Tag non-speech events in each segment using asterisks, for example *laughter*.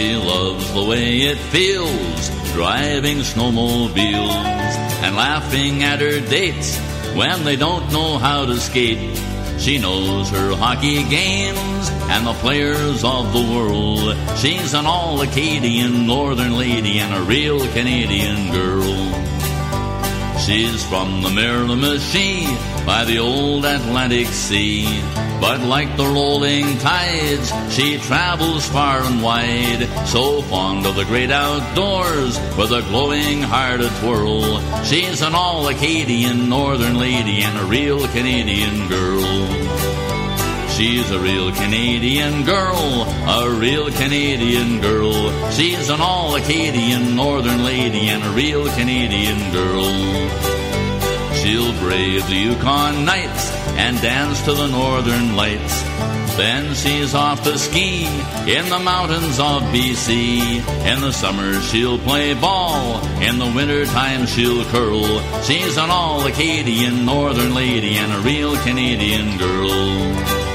She loves the way it feels driving snowmobiles and laughing at her dates when they don't know how to skate. She knows her hockey games and the players of the world. She's an all Acadian northern lady and a real Canadian girl. She's from the Miramichi by the old Atlantic Sea. But like the rolling tides, she travels far and wide. So fond of the great outdoors, with a glowing heart a twirl. She's an all Acadian northern lady and a real Canadian girl. She's a real Canadian girl, a real Canadian girl. She's an all Acadian northern lady and a real Canadian girl. She'll brave the Yukon nights and dance to the northern lights. Then she's off to ski in the mountains of BC. In the summer she'll play ball, in the winter time she'll curl. She's an all Acadian northern lady and a real Canadian girl.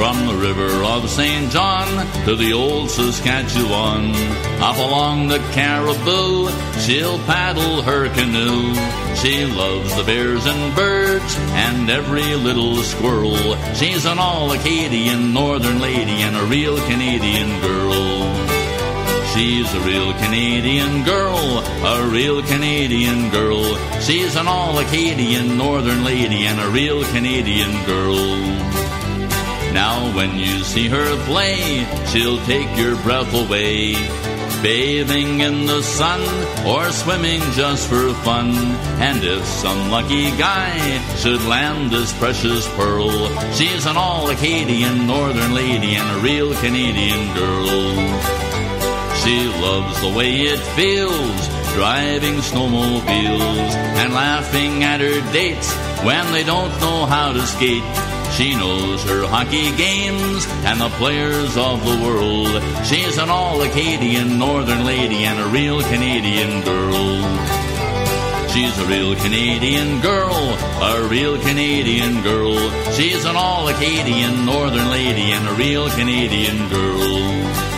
From the river of St. John to the old Saskatchewan, up along the Caribou, she'll paddle her canoe. She loves the bears and birds and every little squirrel. She's an all Acadian northern lady and a real Canadian girl. She's a real Canadian girl, a real Canadian girl. She's an all Acadian northern lady and a real Canadian girl. Now when you see her play, she'll take your breath away. Bathing in the sun or swimming just for fun. And if some lucky guy should land this precious pearl, she's an all Acadian northern lady and a real Canadian girl. She loves the way it feels driving snowmobiles and laughing at her dates when they don't know how to skate. She knows her hockey games and the players of the world. She's an all Acadian northern lady and a real Canadian girl. She's a real Canadian girl, a real Canadian girl. She's an all Acadian northern lady and a real Canadian girl.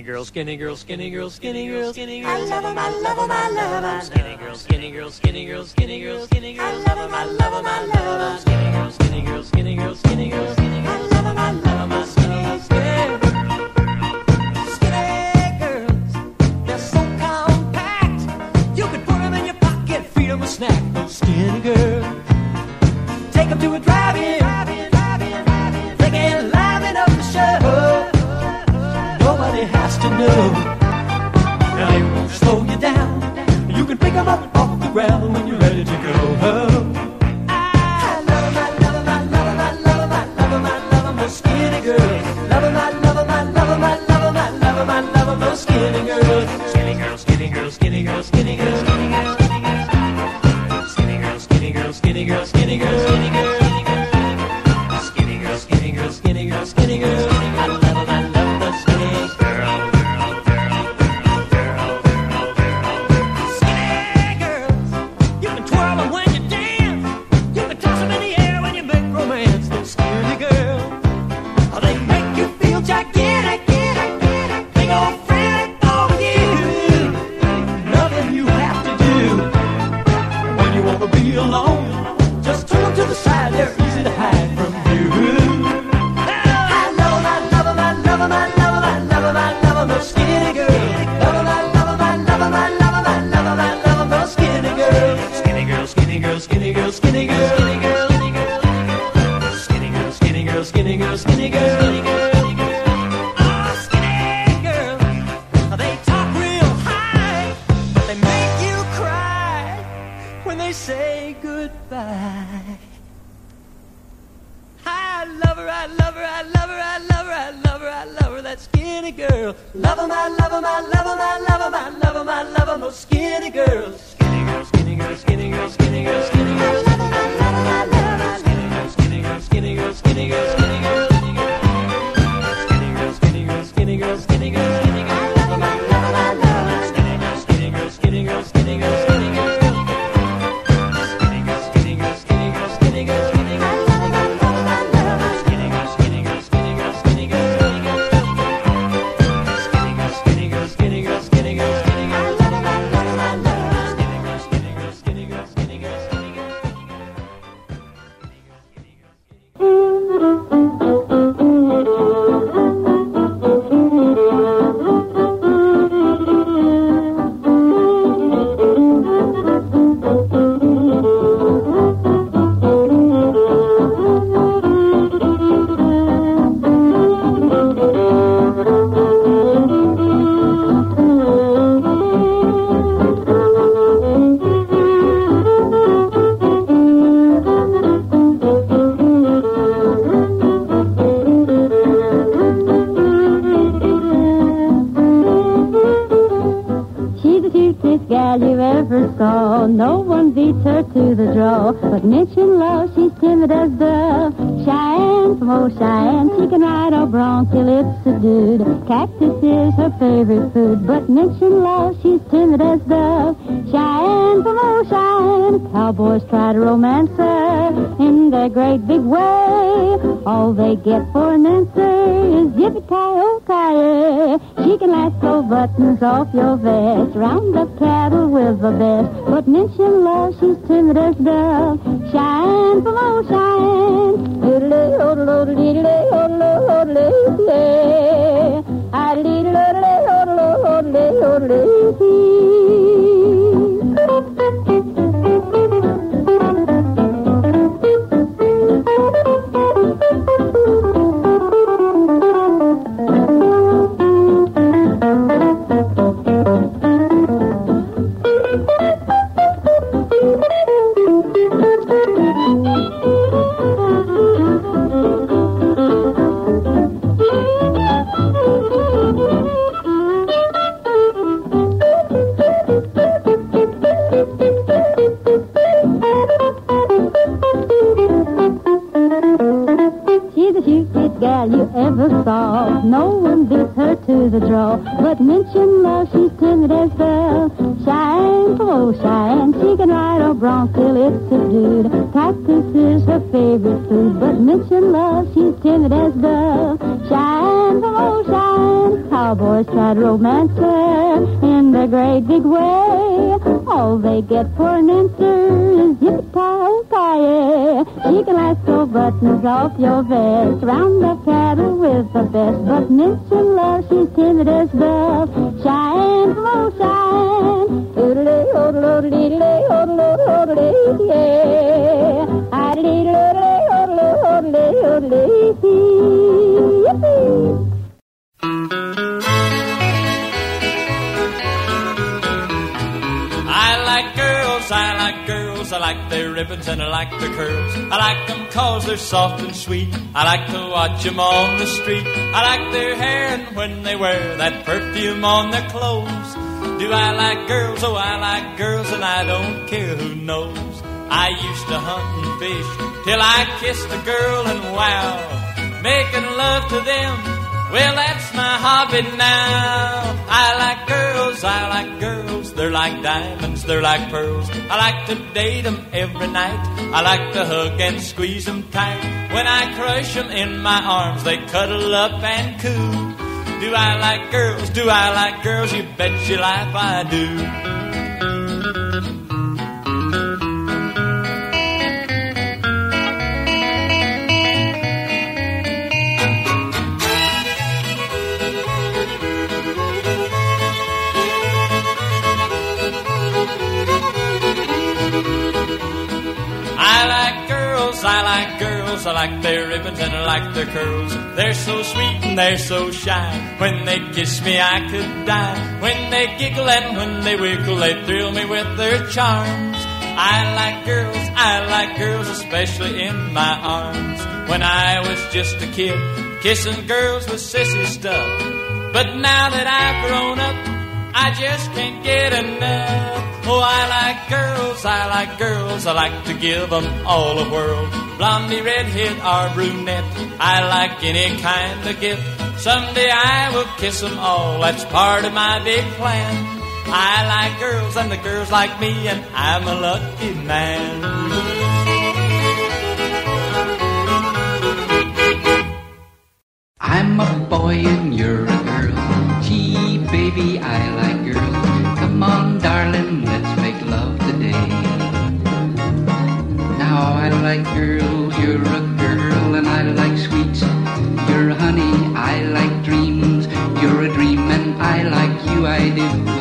Skinny girl, skinny girl, skinny girl, skinny girl, skinny girl. I love him, I love him, I love him. Skinny girl, skinny girl, skinny girl, skinny girl, skinny girl. I love him, I love him, I love him. Skinny girl, skinny girl, skinny girl, skinny girl, skinny girl. I love him, beats her to the draw. But mention love, she's timid as dove. Shy Ann from old Cheyenne, she can ride a bronc till it's subdued. Cactus is her favorite food. But mention love, she's timid as dove. Shy Ann from old Cheyenne, cowboys try to romance her in their great big way. All they get for an answer is yippee-ki-yo-ki-yay. Oh she can lasso buttons off your vest, round up cattle with the best. But mention love, she's timid as dove. Shy Ann from old Cheyenne. Oodle, oodle, romance her in the great big way. All they get for an answer is yippee-ki-yo-ki-yay. Oh, she can lasso buttons off your vest, round the cattle with the best. But mention love, she's timid as dove. Shy Ann from old Cheyenne. Oodle, oodle, oodle, and I like their curls. I like them cause they're soft and sweet. I like to watch them on the street. I like their hair and when they wear that perfume on their clothes. Do I like girls? Oh, I like girls and I don't care who knows. I used to hunt and fish till I kissed a girl and wow, making love to them. Well, that's my hobby now. I like girls, I like girls. They're like diamonds, they're like pearls. I like to date 'em every night. I like to hug and squeeze 'em tight. When I crush 'em in my arms, they cuddle up and coo. Do I like girls? Do I like girls? You bet your life I do. Girls, I like their ribbons and I like their curls. They're so sweet and they're so shy. When they kiss me, I could die. When they giggle and when they wiggle, they thrill me with their charms. I like girls, I like girls, especially in my arms. When I was just a kid, kissing girls was sissy stuff. But now that I've grown up, I just can't get enough. Oh, I like girls, I like girls, I like to give 'em all a whirl. Blondie, redhead, or brunette, I like any kind of gift. Someday I will kiss 'em all, that's part of my big plan. I like girls and the girls like me, and I'm a lucky man. I'm a boy and you're a girl. Baby, I like girls. Come on, darling, let's make love today. Now I like girls, you're a girl, and I like sweets. You're honey, I like dreams. You're a dream, and I like you, I do.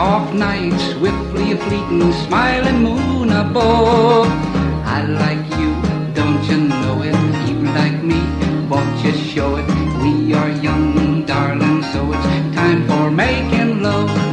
Soft nights, swiftly a fleeting, smiling moon above. I like you, don't you know it? You like me, won't you show it? We are young, darling, so it's time for making love.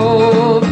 Moon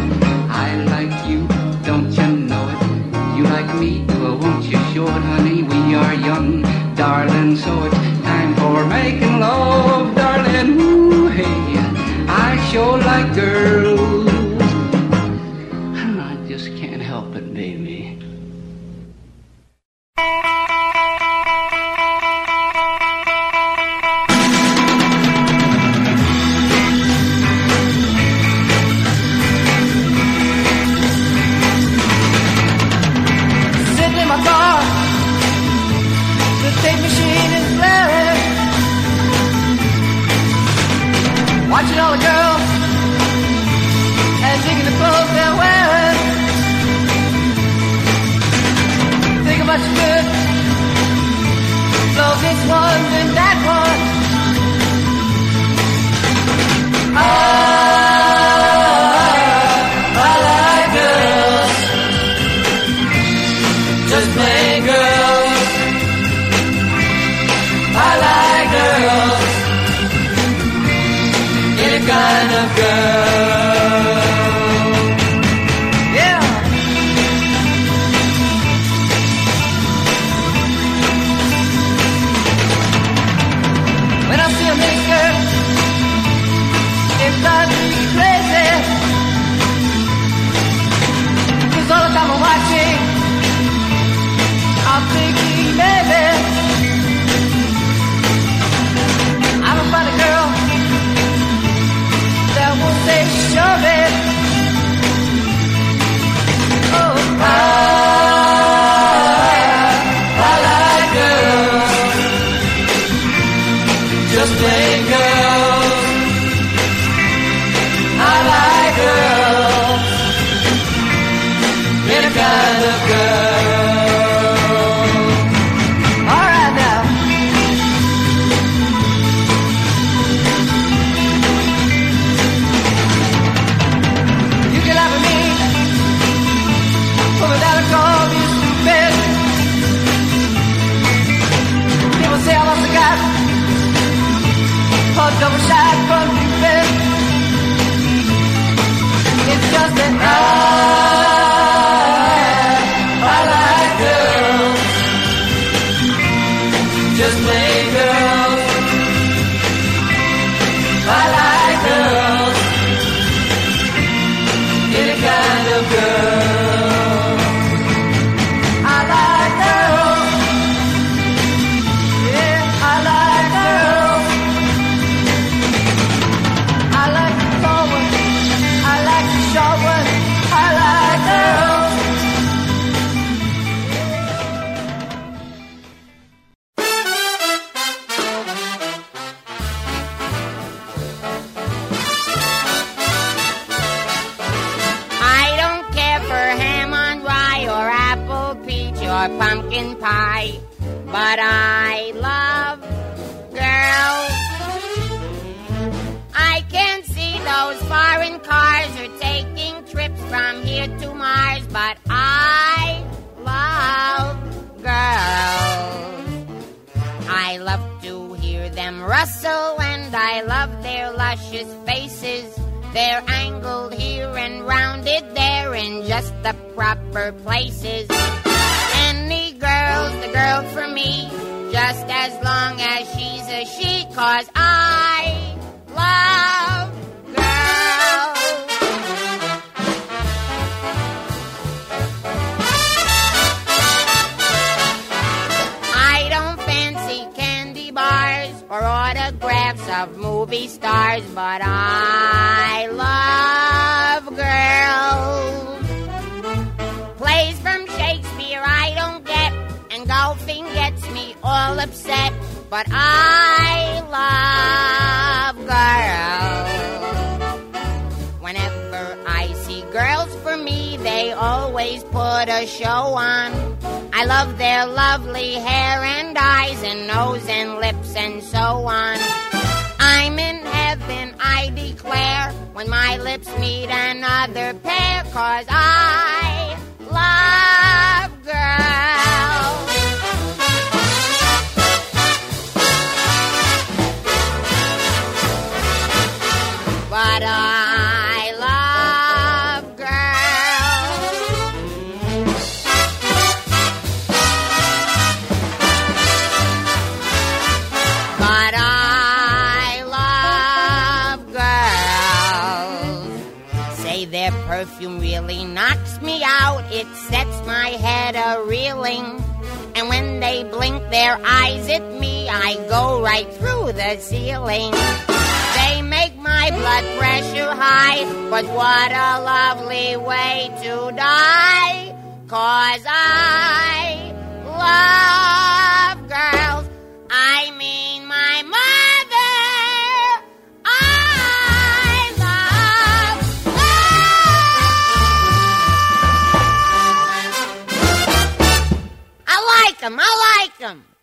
like them. I like them.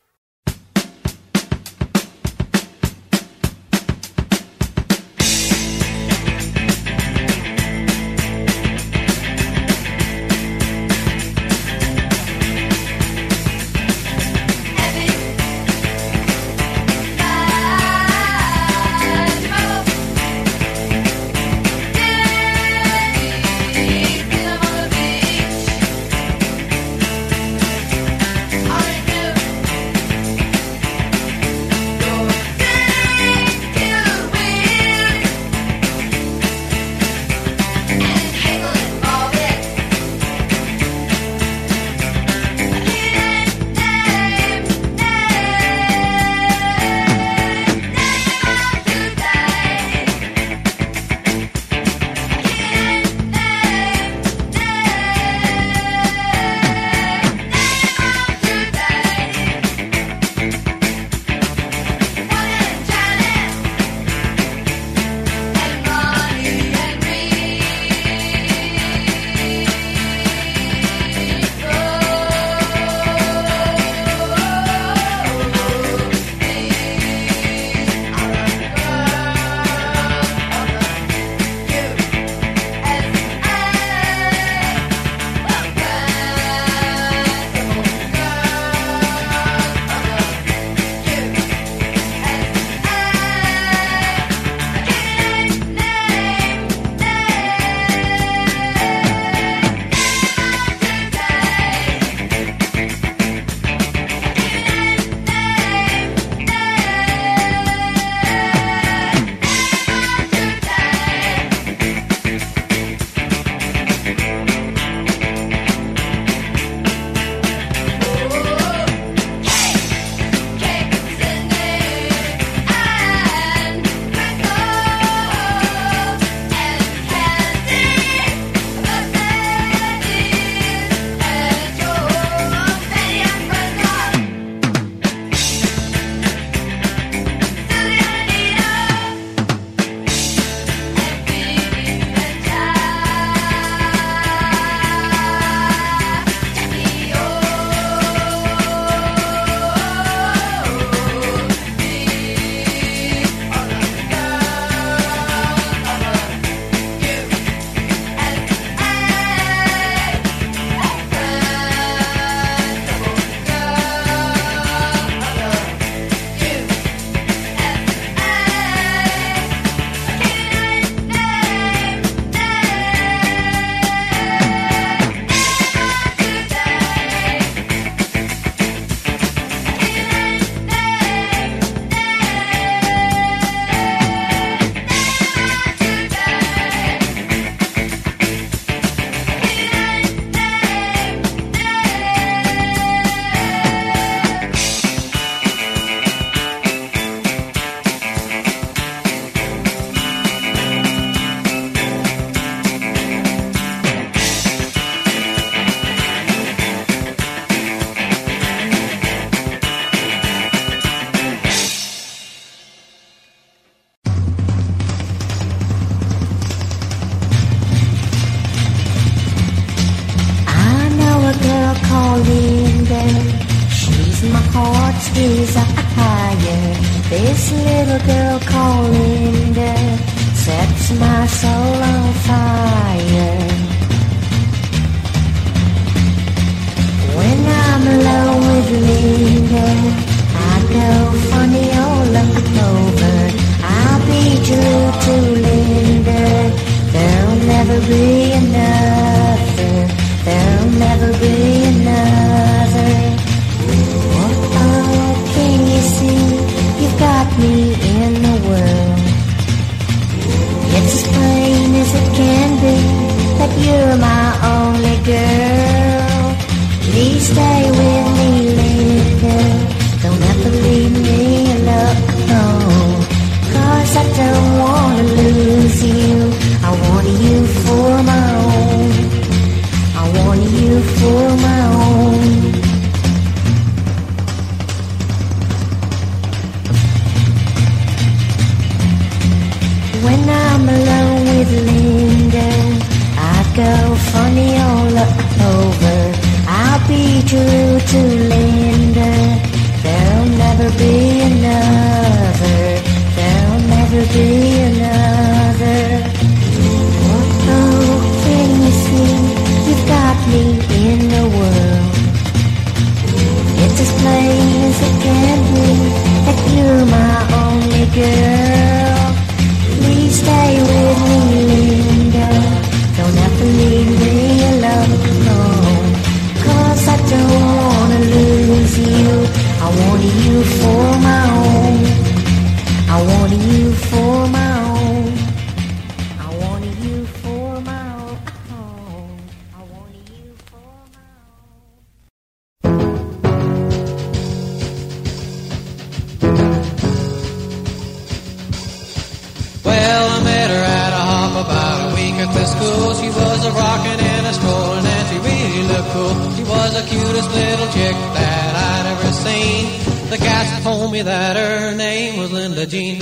cool. She was the cutest little chick that I'd ever seen. The cast told me that her name was Linda Jean.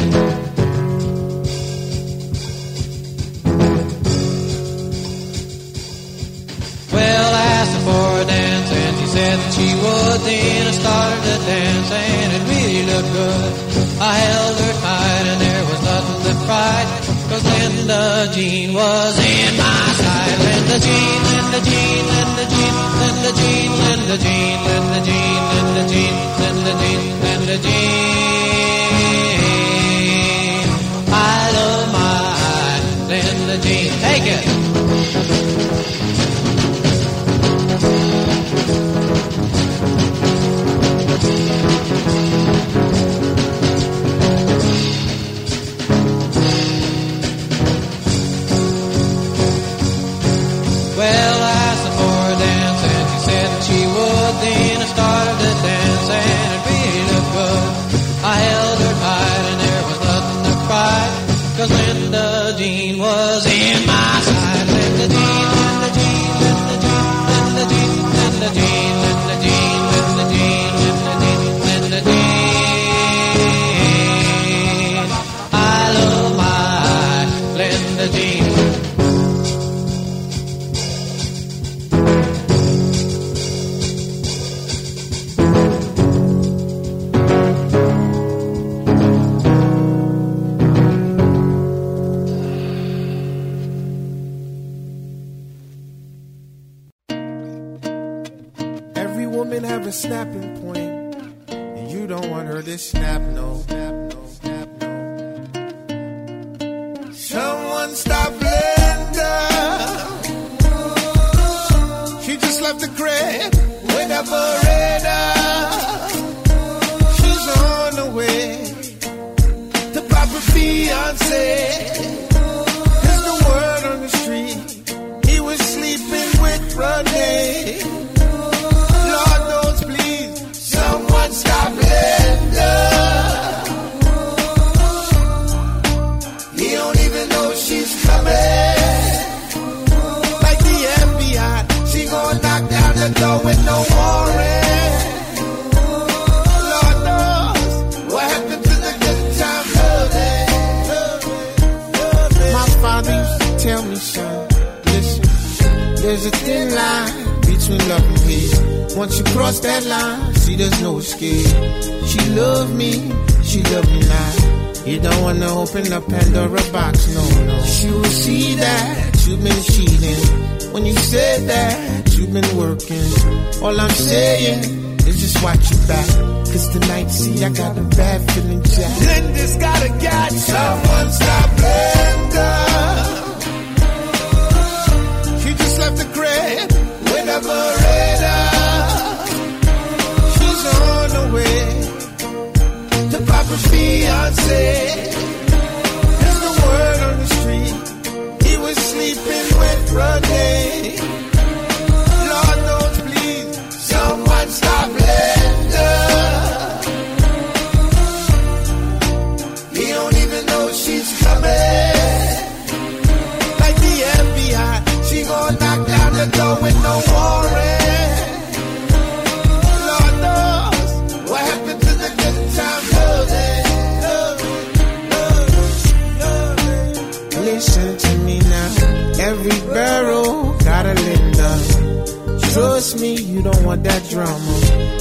Well, I asked her for a dance and she said that she would. Then I started to dance and it really looked good. I held her tight and there was nothing to fright. Cause Linda Jean was in my sight. Linda Jean, Linda Jean, Linda Jean. Linda Jean, Linda Jean, Linda Jean, Linda Jean, Linda Jean, Linda Jean. I love my Linda Jean. Take it. when you said that you've been working. All I'm saying is just watch your back. Cause tonight, see, I got a bad feeling, Jack. Linda's got a guy, someone stop Linda. She just left the crib with a Beretta. She's on the way to Papa's fiance. That's the word on the street. He was sleeping running. Lord knows, please, someone stop He don't even know she's coming. Like the FBI, she knock down the door with no warning. Don't want that drama.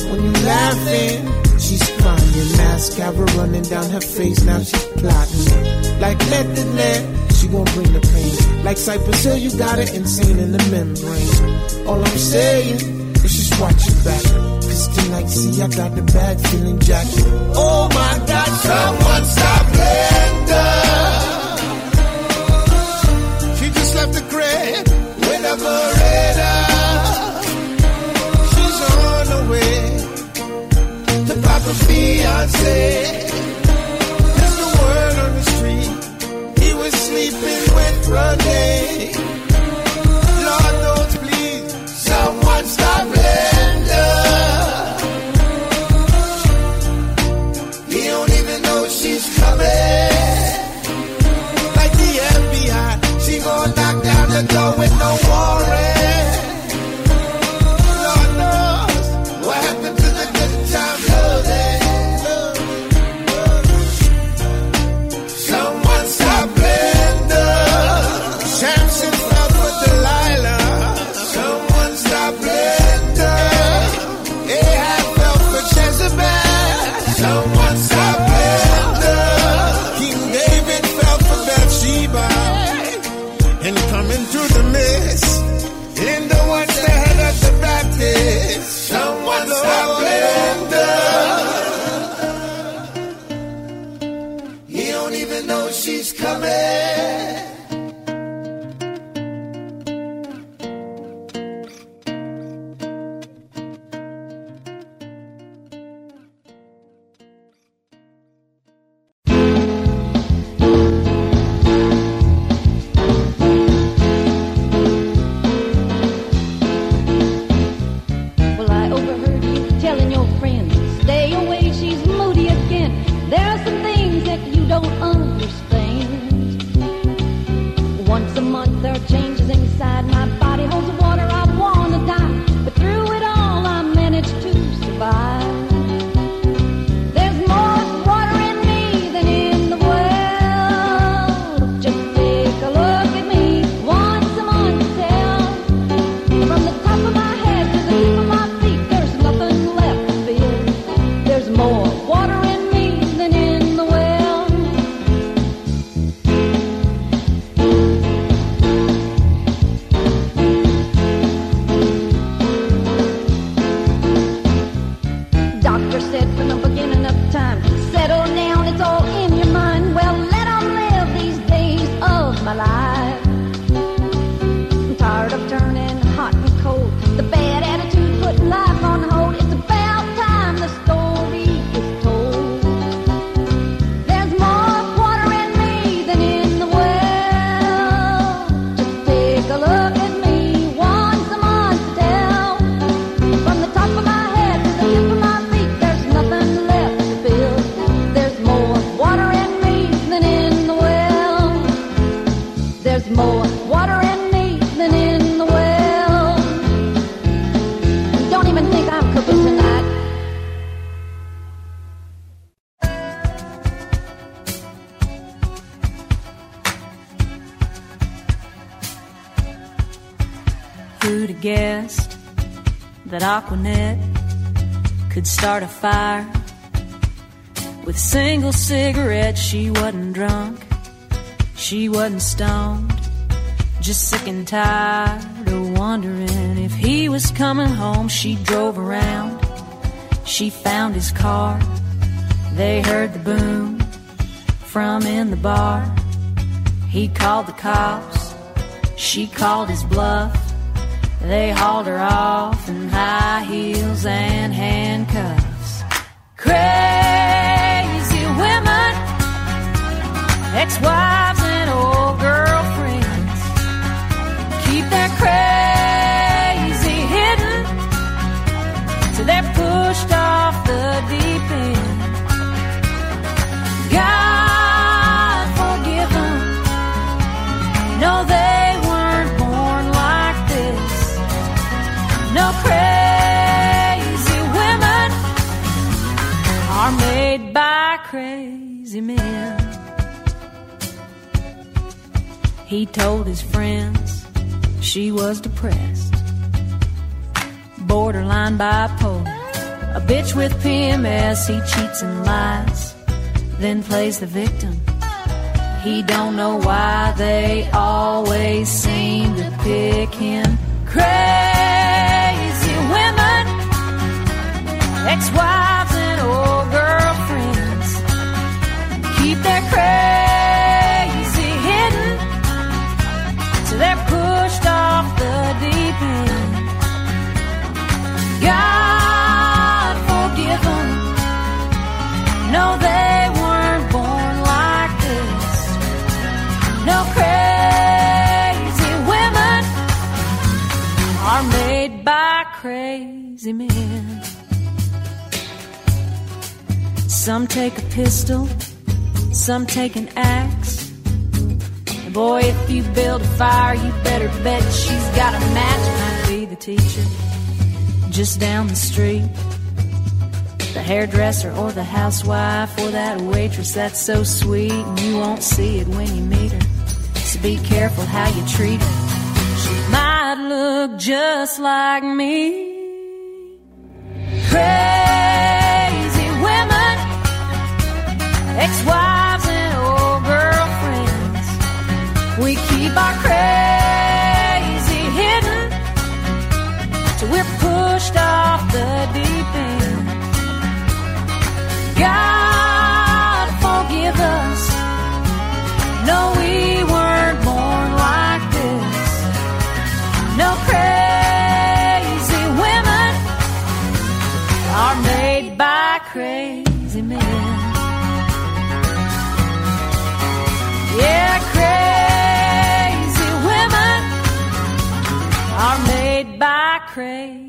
When you laughing, she's crying. Mascara running down her face. Now she's plotting. Like nothing there, she gon' bring the pain. Like Cypress Hill, you got it insane in the membrane. All I'm saying is just watch your back. Cause tonight, see, I got the bad feeling jacket. Oh my God, someone stop me! a fiance. That's the word on the street. He was sleeping with Renee. Aqua Net could start a fire. With a single cigarette, she wasn't drunk, she wasn't stoned, just sick and tired of wondering if he was coming home. She drove around, she found his car, they heard the boom from in the bar. He called the cops, she called his bluff, they hauled her off high heels and handcuffs. Crazy women, that's why. told his friends she was depressed, borderline bipolar. A bitch with PMS, he cheats and lies, then plays the victim. He don't know why they always seem to pick him. Crazy women, ex-wives and old girlfriends, keep their crazy crazy men. Some take a pistol, some take an axe. And boy, if you build a fire, you better bet she's got a match. Might be the teacher just down the street. The hairdresser or the housewife or that waitress that's so sweet and you won't see it when you meet her. So be careful how you treat her. She might look just like me. Ex-wives and old girlfriends. We keep our crazy hidden till we're pushed off the deep end. God forgive us. No, by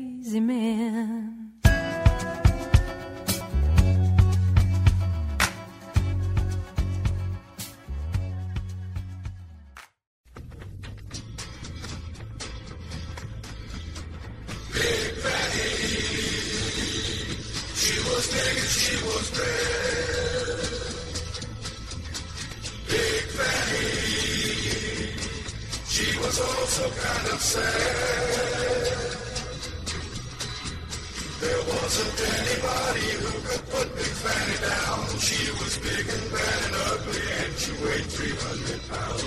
was bad and ugly, and she weighed 300 pounds.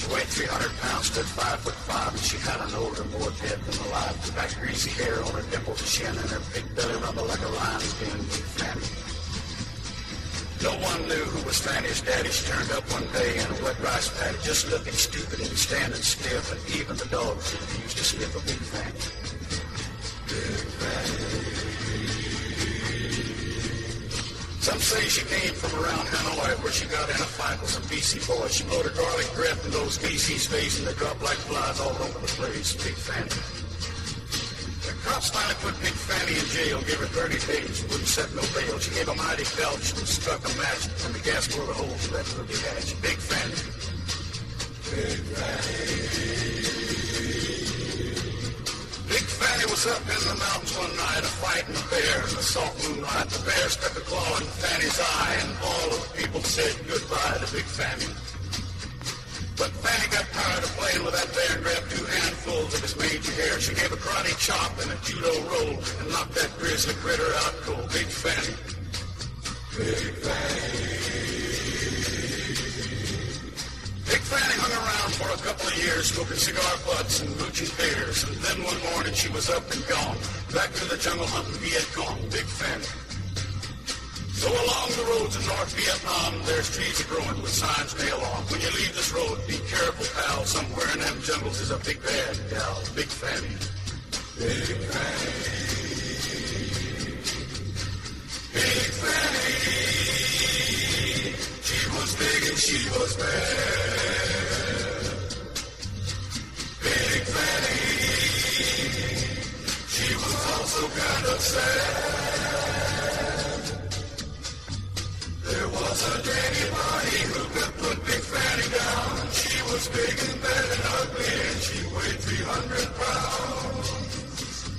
She weighed 300 pounds, stood five foot five, and she had an older, more dead than alive. She got greasy hair on her dimpled chin, and her big belly rumbled like a lion's being Big Fanny. No one knew who was Fanny's daddy. She turned up one day in a wet rice paddy, just looking stupid and standing stiff, and even the dogs refused to sniff a Big Fanny. Big Fanny. Some say she came from around Hanoi where she got in a fight with some VC boys. She blowed her garlic breath in those VC's face and they dropped like flies all over the place. Big Fanny. The cops finally put Big Fanny in jail, gave her 30 days, wouldn't set no bail. She gave a mighty belch and struck a match and the gas blew the holes left her big hatch. Big Fanny. Big Big Fanny was up in the mountains one night, a fighting a bear in the soft moonlight. The bear stuck a claw in Fanny's eye, and all of the people said goodbye to Big Fanny. But Fanny got tired of playing with that bear and grabbed two handfuls of his mangy hair. She gave a karate chop and a judo roll and knocked that grizzly critter out cold. Big Fanny. Big Big Fanny hung around for a couple of years, smoking cigar butts and mooching beers. And then one morning she was up and gone, back to the jungle hunting Viet Cong. Big Fanny. So along the roads in North Vietnam, there's trees growing with signs nailed on. When you leave this road, be careful, pal. Somewhere in them jungles is a big bad gal. Big Fanny. Big Fanny. Big Fanny. Was big and she was bad. Big Fanny. She was also kind of sad. There wasn't anybody who could put Big Fanny down. She was big and bad and ugly, and she weighed 300 pounds.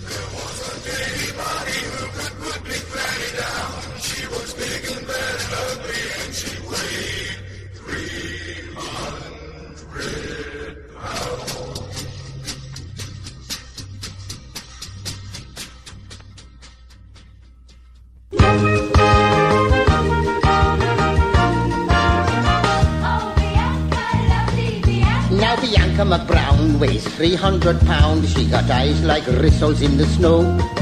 There wasn't anybody who could put Big Fanny down was big and bad and ugly, and she weighed three hundred pounds. Now Bianca McBrown weighs 300 pounds. She got eyes like bristles in the snow.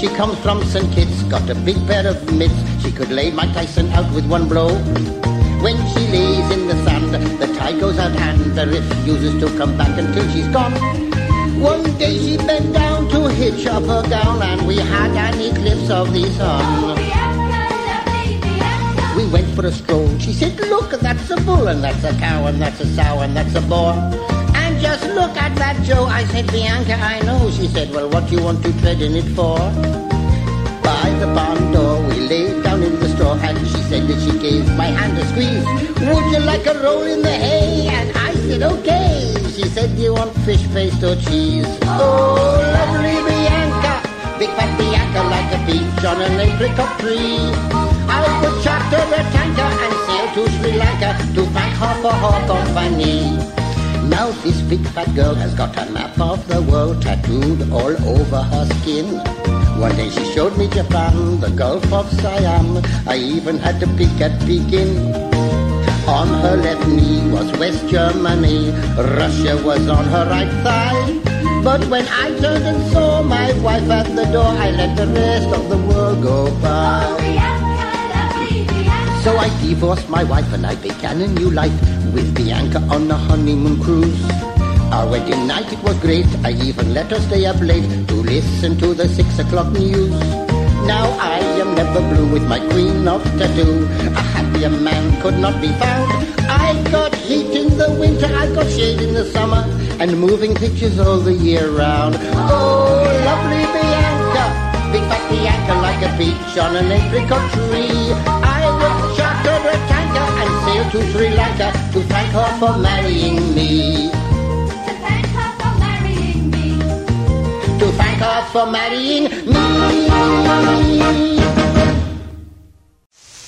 She comes from St. Kitts, got a big pair of mitts. She could lay Mike Tyson out with one blow. When she lays in the sand, the tide goes out and the refuses to come back until she's gone. One day she bent down to hitch up her gown, and we had an eclipse of the sun. We went for a stroll. She said, Look, that's a bull, and that's a cow, and that's a sow, and that's a boar. Just look at that Joe. I said, Bianca, I know. She said, Well, what you want to tread in it for? By the barn door, we lay down in the straw, and she said that she gave my hand a squeeze. Would you like a roll in the hay? And I said, Okay. She said, Do you want fish paste or cheese? Oh, lovely Bianca, big fat Bianca like a peach on an apricot tree. I would charter a tanker and sail to Sri Lanka to thank her for her company. Now this big fat girl has got a map of the world tattooed all over her skin. One day she showed me Japan, the Gulf of Siam. I even had to peek at Peking. On her left knee was West Germany. Russia was on her right thigh. But when I turned and saw my wife at the door, I let the rest of the world go by. So I divorced my wife and I began a new life with Bianca on a honeymoon cruise. Our wedding night, it was great. I even let her stay up late to listen to the six o'clock news. Now I am never blue with my queen of tattoo. A happier man could not be found. I got heat in the winter, I got shade in the summer, and moving pictures all the year round. Oh, lovely Bianca, big fat Bianca like a peach on an apricot tree. To Sri Lanka to thank her for marrying me. To thank her for marrying me. To thank her for marrying me.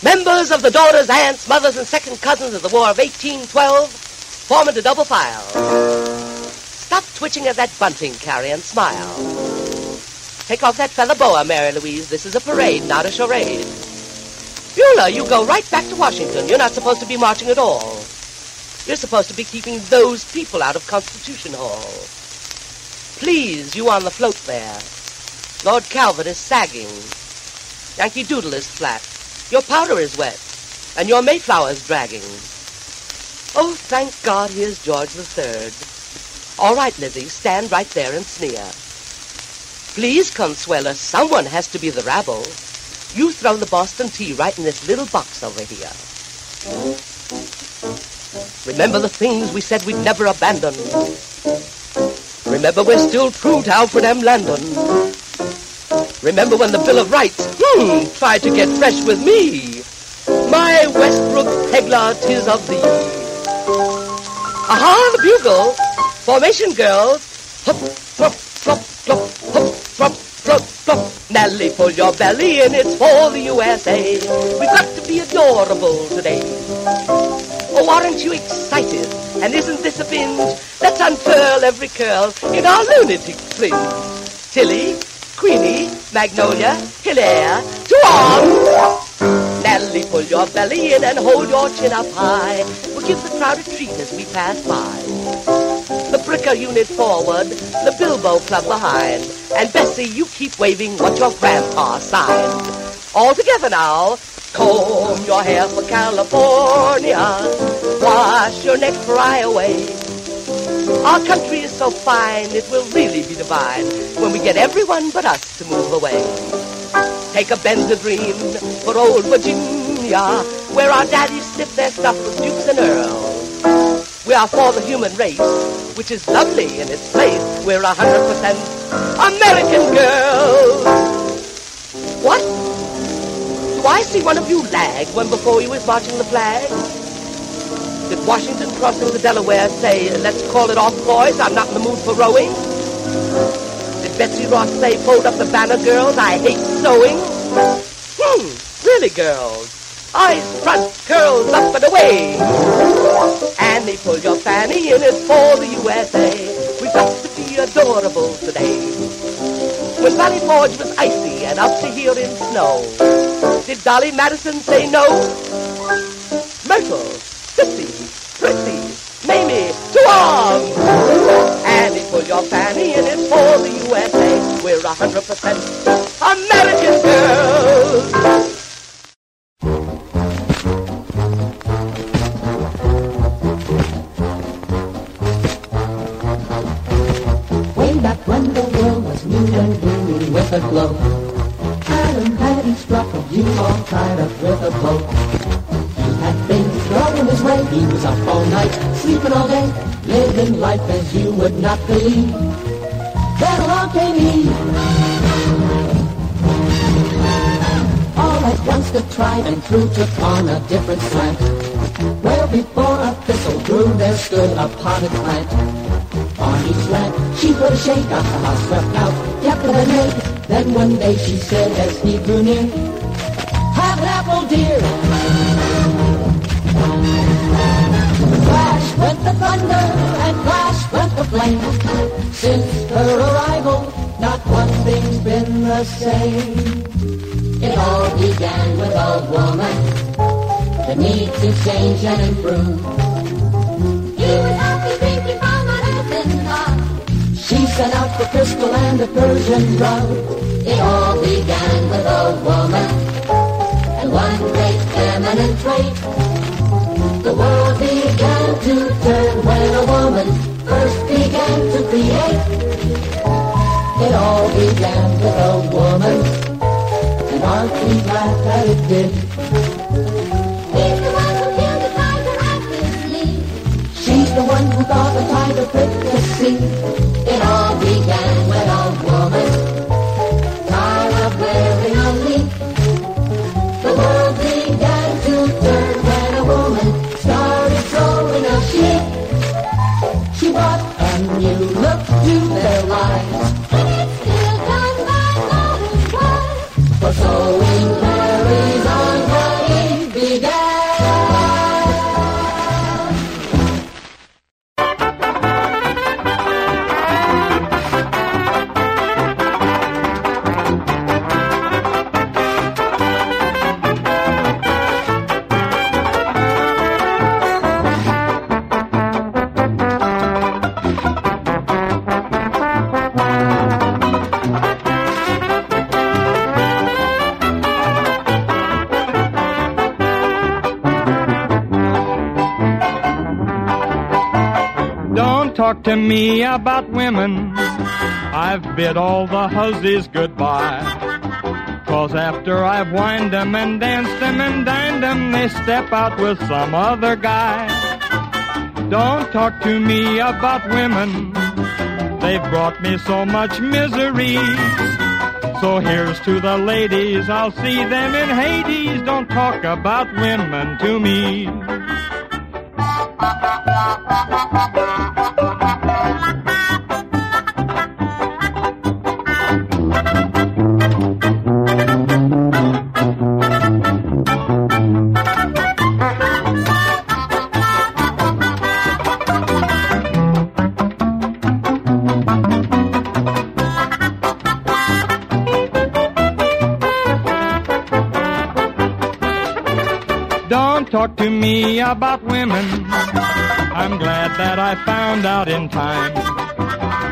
Members of the daughters, aunts, mothers, and second cousins of the War of 1812, form into double file. Stop twitching at that bunting, Carrie, and smile. Take off that feather boa, Mary Louise. This is a parade, not a charade. Beulah, you go right back to Washington. You're not supposed to be marching at all. You're supposed to be keeping those people out of Constitution Hall. Please, you on the float there. Lord Calvert is sagging. Yankee Doodle is flat. Your powder is wet. And your Mayflower's dragging. Oh, thank God here's George Third. All right, Lizzie, stand right there and sneer. Please, Consuela, someone has to be the rabble. You throw the Boston tea right in this little box over here. Remember the things we said we'd never abandon. Remember we're still true to Alfred M. Landon. Remember when the Bill of Rights, hmm, tried to get fresh with me. My Westbrook Pegler, tis of thee. Aha, the bugle. Formation, girls. Hup, flop, flop, flop, hup, flop, flop, flop. Nellie, pull your belly in, it's for the USA. We've got to be adorable today. Oh, aren't you excited? And isn't this a binge? Let's unfurl every curl in our lunatic fringe. Tilly, Queenie, Magnolia, Hilaire, to arms! Natalie, pull your belly in and hold your chin up high. We'll give the crowd a treat as we pass by. Bricker unit forward, the Bilbo Club behind. And Bessie, you keep waving what your grandpa signed. All together now. Comb your hair for California. Wash your neck dry away. Our country is so fine, it will really be divine when we get everyone but us to move away. Take a Benzedrine for old Virginia, where our daddies sniff their stuff with dukes and earls. We are for the human race, which is lovely in its place. We're a hundred percent American girls. What? Do I see one of you lag when before you was marching the flag? Did Washington crossing the Delaware say, let's call it off, boys, I'm not in the mood for rowing? Did Betsy Ross say, fold up the banner, girls, I hate sewing? Hmm, really, girls? eyes front, curls up and away. And they pull your fanny in it for the USA. We've got to be adorable today. When Valley Forge was icy and up to here in snow, did Dolly Madison say no? Myrtle, Sissy, Prissy, Mamie, to arms! And they pull your fanny in it for the USA. We're a hundred percent American girls. with a glow. Adam hadn't struck a You all tied up with a bow. He had been struggling his way, he was up all night, sleeping all day, living life as you would not believe. Then along came he. All at once the tribe and crew took on a different slant. Well before a thistle grew there stood a potted plant. On each lamp she put a shade, got the house swept out, kept the made. Then one day she said as he drew near, Have an apple, dear. Flash went the thunder and flash went the flame. Since her arrival, not one thing's been the same. It all began with a woman, the need to change and improve. He was She sent out the crystal and the Persian rug. It all began with a woman and one great feminine trait. The world began to turn when a woman first began to create. It all began with a woman, and aren't we glad that it did? The one who killed the tiger knee. She's the one who the tiger. Women. I've bid all the hussies goodbye. Cause after I've wined them and danced them and dined them, they step out with some other guy. Don't talk to me about women. They've brought me so much misery. So here's to the ladies, I'll see them in Hades. Don't talk about women to me. About women. I'm glad that I found out in time.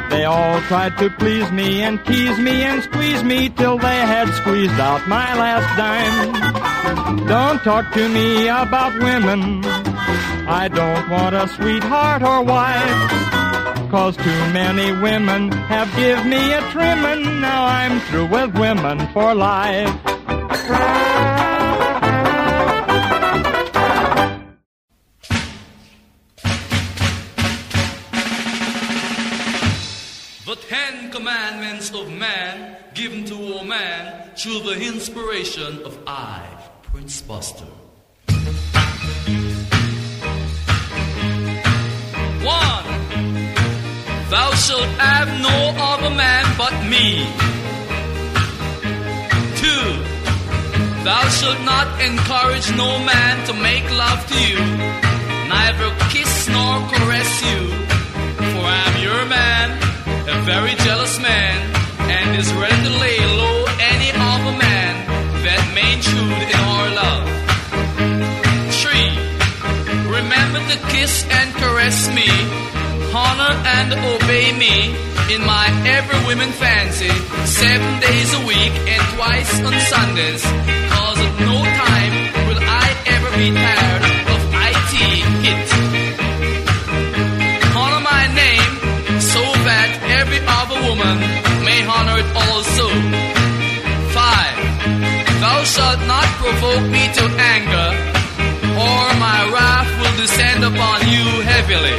They all tried to please me and tease me and squeeze me till they had squeezed out my last dime. Don't talk to me about women. I don't want a sweetheart or wife. Cause too many women have give me a trimmin'. Now I'm through with women for life. Through the inspiration of I, Prince Buster. One, thou shalt have no other man but me. Two, thou shalt not encourage no man to make love to you, neither kiss nor caress you, for I am your man, a very jealous man, and is ready to lay low any other man that may intrude in our love. Three, remember to kiss and caress me, honor and obey me. In my every woman fancy, seven days a week and twice on Sundays, cause no time will I ever be tired heavily.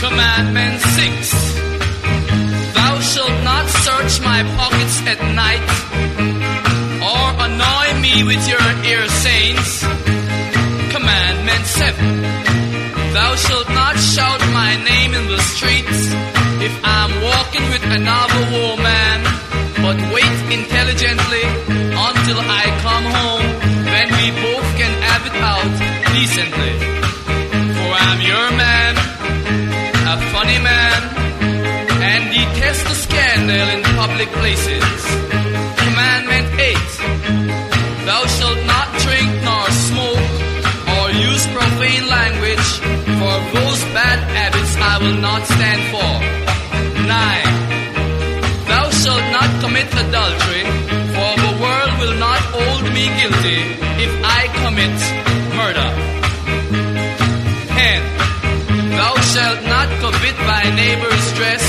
Commandment 6 Thou shalt not search my pockets at night or annoy me with your Shalt not shout my name in the streets if I'm walking with another woman, but wait intelligently until I come home, then we both can have it out decently. For I'm your man, a funny man, and detest the scandal in public places. Will not stand for. 9 Thou shalt not commit adultery, for the world will not hold me guilty if I commit murder. 10 Thou shalt not covet thy neighbor's dress,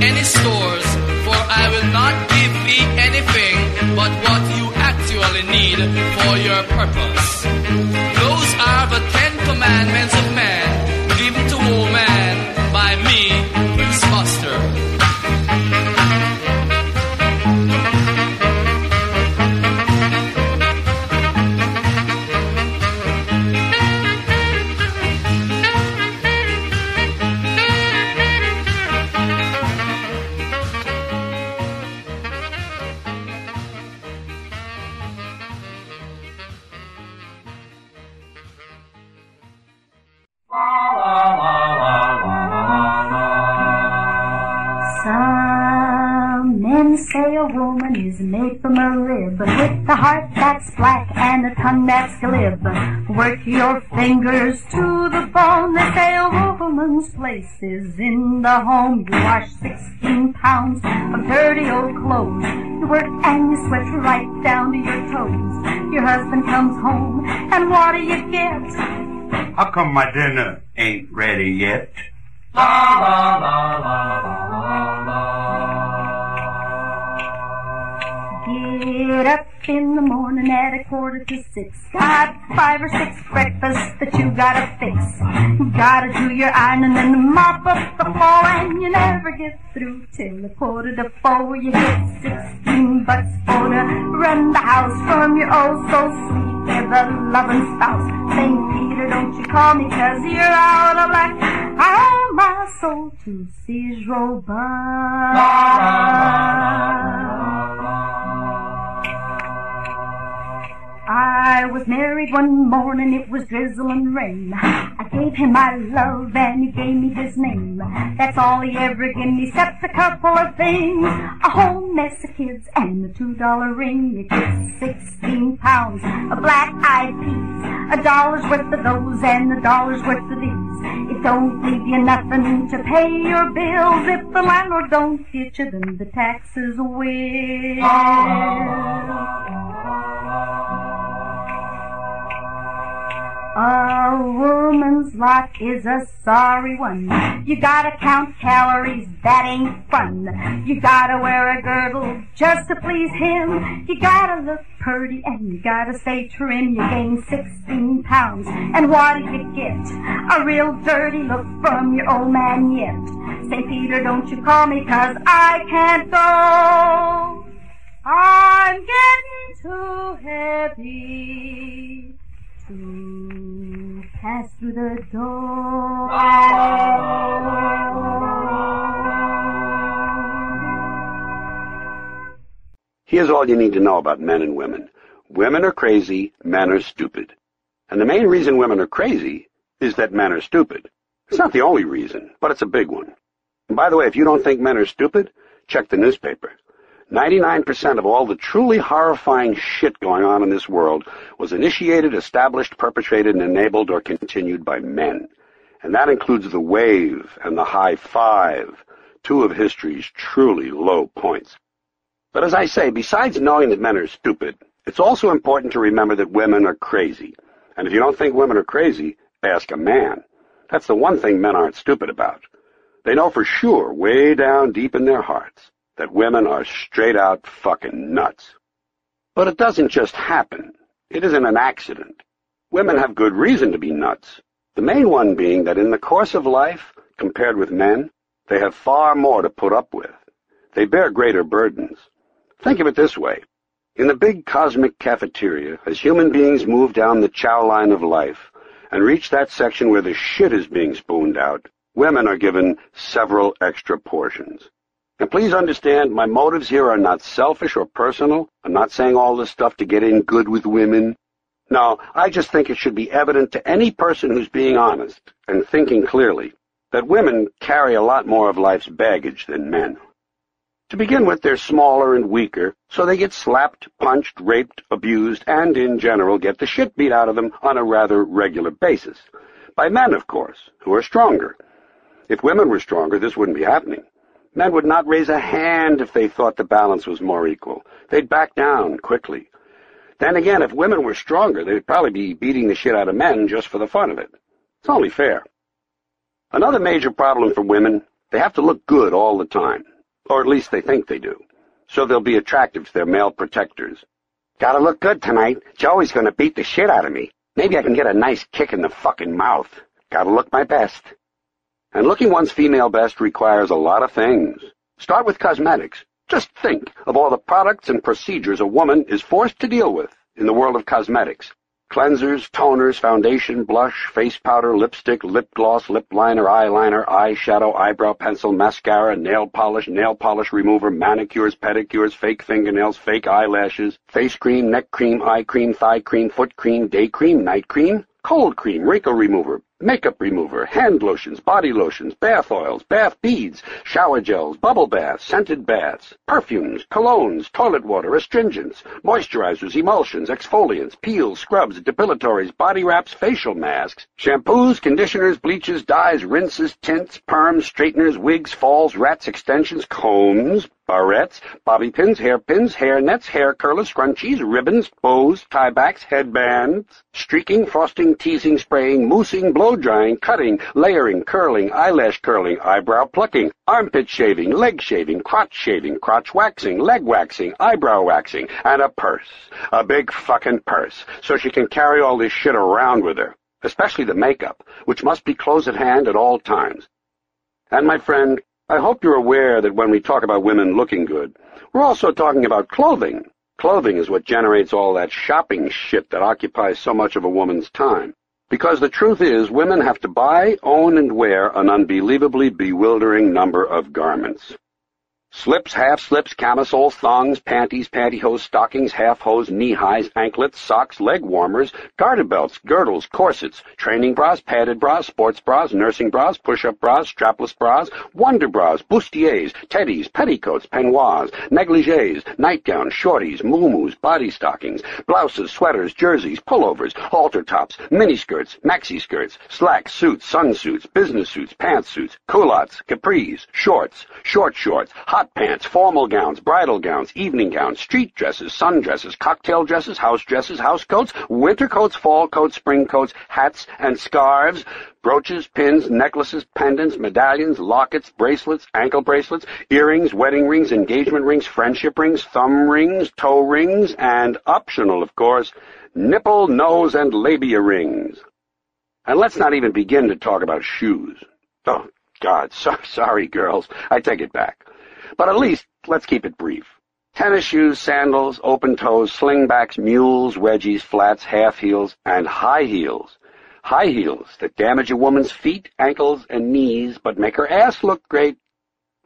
any stores, for I will not give thee anything but what you actually need for your purpose. A is made from a rib with a heart that's black and a tongue that's glib. Work your fingers to the bone. They say a woman's place is in the home. You wash 16 pounds of dirty old clothes. You work and you sweat right down to your toes. Your husband comes home and what do you get? How come my dinner ain't ready yet? Get up in the morning at a quarter to six. Got five or six breakfasts that you gotta fix. You Gotta do your ironing and mop up the floor, and you never get through till a quarter to four. You get sixteen bucks for to run the house from your oh so sweet ever loving spouse. Saint Peter, don't you call me 'cause you're out of luck. I owe my soul to Sis I was married one morning, it was drizzling rain. I gave him my love and he gave me his name. That's all he ever gave me, except a couple of things. A whole mess of kids and a two dollar ring. You get sixteen pounds of black eyed peas. A dollar's worth of those and a dollar's worth of these. It don't leave you nothing to pay your bills. If the landlord don't get you, then the taxes will. A woman's lot is a sorry one. You gotta count calories, that ain't fun. You gotta wear a girdle just to please him. You gotta look purty and you gotta stay trim. You gain 16 pounds, and what do you get? A real dirty look from your old man yet. St. Peter, don't you call me 'cause I can't go. I'm getting too heavy through the door. Here's all you need to know about men and women. Women are crazy, men are stupid. And the main reason women are crazy is that men are stupid. It's not the only reason, but it's a big one. And by the way, if you don't think men are stupid, check the newspaper. 99% of all the truly horrifying shit going on in this world was initiated, established, perpetrated, and enabled or continued by men. And that includes the wave and the high five, two of history's truly low points. But as I say, besides knowing that men are stupid, it's also important to remember that women are crazy. And if you don't think women are crazy, ask a man. That's the one thing men aren't stupid about. They know for sure, way down deep in their hearts, that women are straight out fucking nuts. But it doesn't just happen. It isn't an accident. Women have good reason to be nuts. The main one being that in the course of life, compared with men, they have far more to put up with. They bear greater burdens. Think of it this way. In the big cosmic cafeteria, as human beings move down the chow line of life and reach that section where the shit is being spooned out, women are given several extra portions. And please understand, my motives here are not selfish or personal. I'm not saying all this stuff to get in good with women. No, I just think it should be evident to any person who's being honest and thinking clearly that women carry a lot more of life's baggage than men. To begin with, they're smaller and weaker, so they get slapped, punched, raped, abused, and in general get the shit beat out of them on a rather regular basis. By men, of course, who are stronger. If women were stronger, this wouldn't be happening. Men would not raise a hand if they thought the balance was more equal. They'd back down quickly. Then again, if women were stronger, they'd probably be beating the shit out of men just for the fun of it. It's only fair. Another major problem for women, they have to look good all the time. Or at least they think they do. So they'll be attractive to their male protectors. Gotta look good tonight. Joey's gonna beat the shit out of me. Maybe I can get a nice kick in the fucking mouth. Gotta look my best. And looking one's female best requires a lot of things. Start with cosmetics. Just think of all the products and procedures a woman is forced to deal with in the world of cosmetics. Cleansers, toners, foundation, blush, face powder, lipstick, lip gloss, lip liner, eyeliner, eyeshadow, eyebrow pencil, mascara, nail polish, nail polish remover, manicures, pedicures, fake fingernails, fake eyelashes, face cream, neck cream, eye cream, thigh cream, foot cream, day cream, night cream, cold cream, wrinkle remover, makeup remover, hand lotions, body lotions, bath oils, bath beads, shower gels, bubble baths, scented baths, perfumes, colognes, toilet water, astringents, moisturizers, emulsions, exfoliants, peels, scrubs, depilatories, body wraps, facial masks, shampoos, conditioners, bleaches, dyes, rinses, tints, perms, straighteners, wigs, falls, rats, extensions, combs, barrettes, bobby pins, hairpins, hair nets, hair curlers, scrunchies, ribbons, bows, tiebacks, headbands, streaking, frosting, teasing, spraying, moussing, blow drying, cutting, layering, curling, eyelash curling, eyebrow plucking, armpit shaving, leg shaving, crotch shaving, crotch waxing, leg waxing, eyebrow waxing, and a purse. A big fucking purse, so she can carry all this shit around with her, especially the makeup, which must be close at hand at all times. And my friend, I hope you're aware that when we talk about women looking good, we're also talking about clothing. Clothing is what generates all that shopping shit that occupies so much of a woman's time. Because the truth is, women have to buy, own, and wear an unbelievably bewildering number of garments. Slips, half-slips, camisoles, thongs, panties, pantyhose, stockings, half-hose, knee-highs, anklets, socks, leg warmers, garter belts, girdles, corsets, training bras, padded bras, sports bras, nursing bras, push-up bras, strapless bras, wonder bras, bustiers, teddies, petticoats, peignoirs, negligees, nightgowns, shorties, muumuus, body stockings, blouses, sweaters, jerseys, pullovers, halter tops, miniskirts, maxi skirts, slacks, suits, sunsuits, business suits, pantsuits, culottes, capris, shorts, short shorts, hot pants, formal gowns, bridal gowns, evening gowns, street dresses, sundresses, cocktail dresses, house dresses, house coats, winter coats, fall coats, spring coats, hats and scarves, brooches, pins, necklaces, pendants, medallions, lockets, bracelets, ankle bracelets, earrings, wedding rings, engagement rings, friendship rings, thumb rings, toe rings, and optional, of course, nipple, nose, and labia rings. And let's not even begin to talk about shoes. Oh, God, so, sorry, girls. I take it back. But at least, let's keep it brief. Tennis shoes, sandals, open toes, slingbacks, mules, wedgies, flats, half heels, and high heels. High heels that damage a woman's feet, ankles, and knees, but make her ass look great.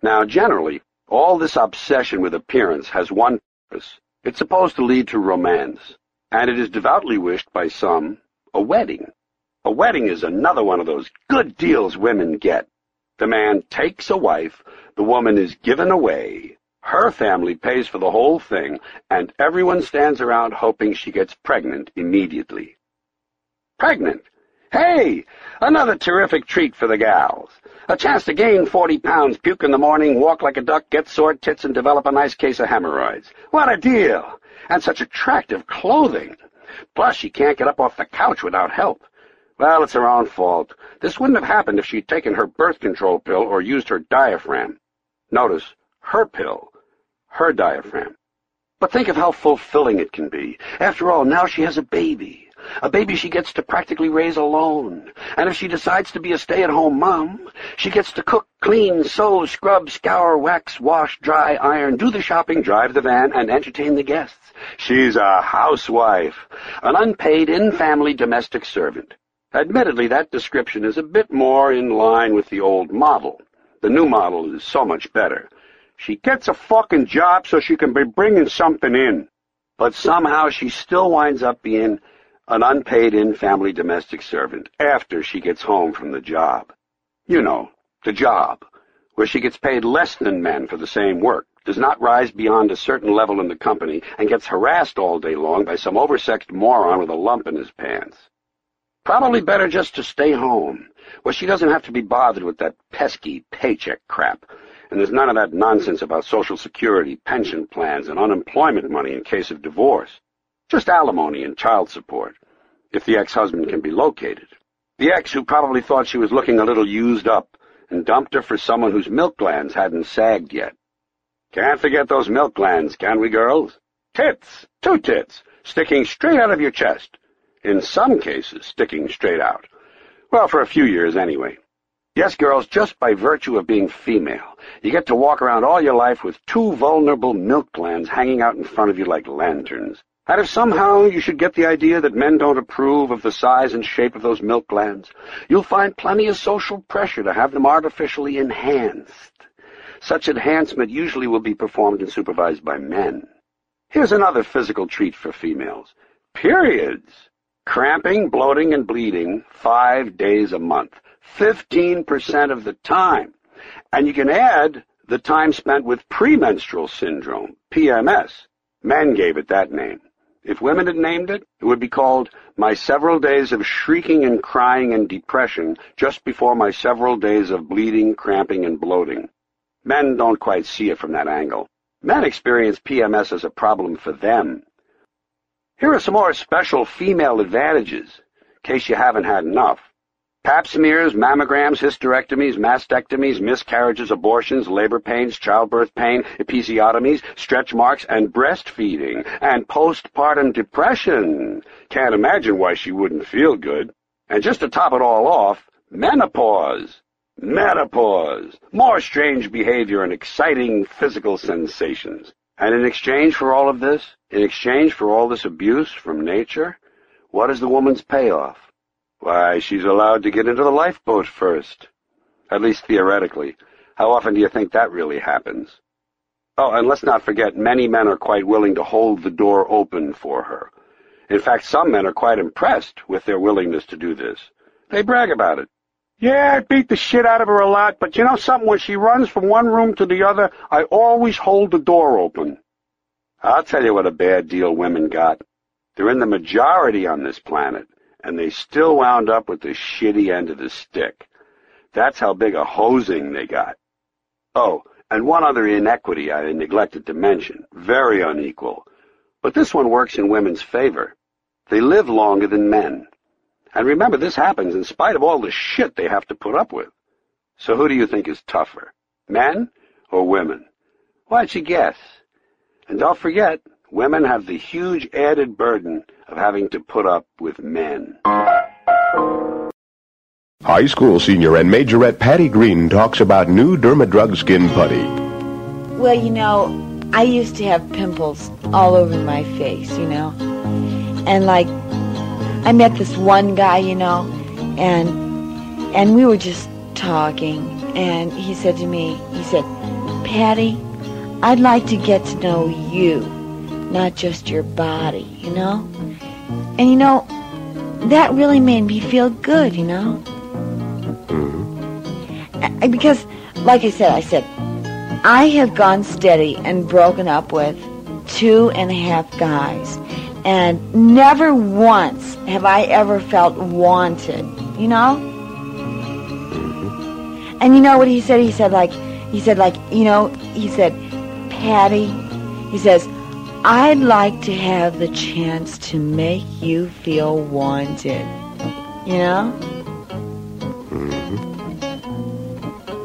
Now, generally, all this obsession with appearance has one purpose. It's supposed to lead to romance, and it is devoutly wished by some, a wedding. A wedding is another one of those good deals women get. The man takes a wife, the woman is given away, Her family pays for the whole thing, and everyone stands around hoping she gets pregnant immediately. Pregnant? Hey, another terrific treat for the gals. A chance to gain 40 pounds, puke in the morning, walk like a duck, get sore tits, and develop a nice case of hemorrhoids. What a deal! And such attractive clothing. Plus, she can't get up off the couch without help. Well, it's her own fault. This wouldn't have happened if she'd taken her birth control pill or used her diaphragm. Notice, her pill. Her diaphragm. But think of how fulfilling it can be. After all, now she has a baby. A baby she gets to practically raise alone. And if she decides to be a stay-at-home mom, she gets to cook, clean, sew, scrub, scour, wax, wash, dry, iron, do the shopping, drive the van, and entertain the guests. She's a housewife, an unpaid in-family domestic servant. Admittedly, that description is a bit more in line with the old model. The new model is so much better. She gets a fucking job so she can be bringing something in. But somehow she still winds up being an unpaid in-family domestic servant after she gets home from the job. You know, the job, where she gets paid less than men for the same work, does not rise beyond a certain level in the company, and gets harassed all day long by some oversexed moron with a lump in his pants. Probably better just to stay home, where she doesn't have to be bothered with that pesky paycheck crap, and there's none of that nonsense about Social Security, pension plans, and unemployment money in case of divorce. Just alimony and child support, if the ex-husband can be located. The ex who probably thought she was looking a little used up and dumped her for someone whose milk glands hadn't sagged yet. Can't forget those milk glands, can we, girls? Tits, two tits, sticking straight out of your chest. In some cases, sticking straight out. Well, for a few years anyway. Yes, girls, just by virtue of being female, you get to walk around all your life with two vulnerable milk glands hanging out in front of you like lanterns. And if somehow you should get the idea that men don't approve of the size and shape of those milk glands, you'll find plenty of social pressure to have them artificially enhanced. Such enhancement usually will be performed and supervised by men. Here's another physical treat for females. Periods. Cramping, bloating, and bleeding five days a month. 15% of the time. And you can add the time spent with premenstrual syndrome, PMS. Men gave it that name. If women had named it, it would be called My Several Days of Shrieking and Crying and Depression just before my several days of bleeding, cramping, and bloating. Men don't quite see it from that angle. Men experience PMS as a problem for them. Here are some more special female advantages, in case you haven't had enough. Pap smears, mammograms, hysterectomies, mastectomies, miscarriages, abortions, labor pains, childbirth pain, episiotomies, stretch marks, and breastfeeding, and postpartum depression. Can't imagine why she wouldn't feel good. And just to top it all off, menopause. Menopause. More strange behavior and exciting physical sensations. And in exchange for all of this, in exchange for all this abuse from nature, what is the woman's payoff? Why, she's allowed to get into the lifeboat first. At least theoretically. How often do you think that really happens? Oh, and let's not forget, many men are quite willing to hold the door open for her. In fact, some men are quite impressed with their willingness to do this. They brag about it. Yeah, I beat the shit out of her a lot, but you know something? When she runs from one room to the other, I always hold the door open. I'll tell you what a bad deal women got. They're in the majority on this planet, and they still wound up with the shitty end of the stick. That's how big a hosing they got. Oh, and one other inequity I neglected to mention, very unequal. But this one works in women's favor. They live longer than men. And remember, this happens in spite of all the shit they have to put up with. So who do you think is tougher, men or women? Why don't you guess? And don't forget, women have the huge added burden of having to put up with men. High school senior and majorette Patty Green talks about new Dermadrug Skin Putty. Well, you know, I used to have pimples all over my face, you know. And like I met this one guy, you know, and and we were just talking and he said to me, he said, "Patty, I'd like to get to know you, not just your body, you know?" And you know, that really made me feel good, you know? Mm-hmm. I- Because, like I said, I said, I have gone steady and broken up with two and a half guys. And never once have I ever felt wanted, you know? Mm-hmm. And you know what he said? He said like, he said like, you know, he said, Patty, he says, I'd like to have the chance to make you feel wanted. You know?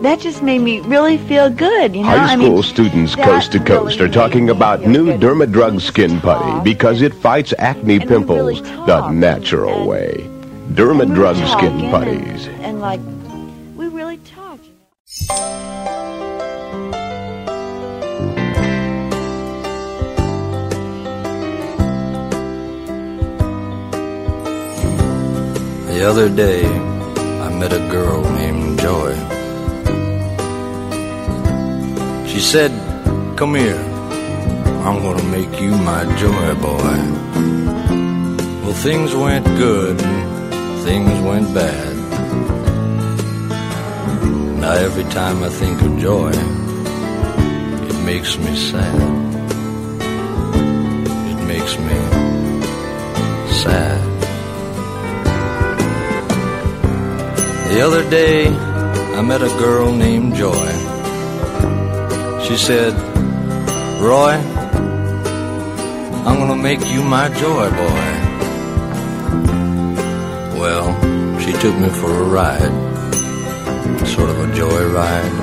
That just made me really feel good, you know? High I school mean, students coast to coast really are talking about new good. Dermadrug Skin Putty because it fights acne And we really pimples the natural way. Dermadrug Skin talking Putties. And, and like, we really talk. The other day, I met a girl She said, Come here, I'm gonna make you my joy boy. Well, things went good, things went bad. Now, every time I think of joy, it makes me sad. It makes me sad. The other day, I met a girl named Joy. She said, Roy, I'm gonna make you my joy boy. Well, she took me for a ride, sort of a joy ride.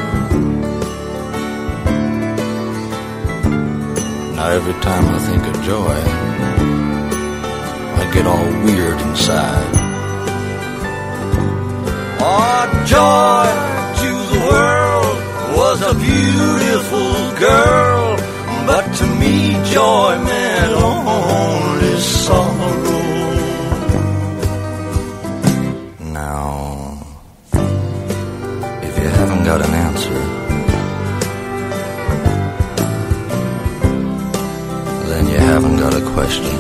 Now, every time I think of joy, I get all weird inside. Oh, joy to was a beautiful girl, but to me, joy meant only sorrow. Now, if you haven't got an answer, then you haven't got a question.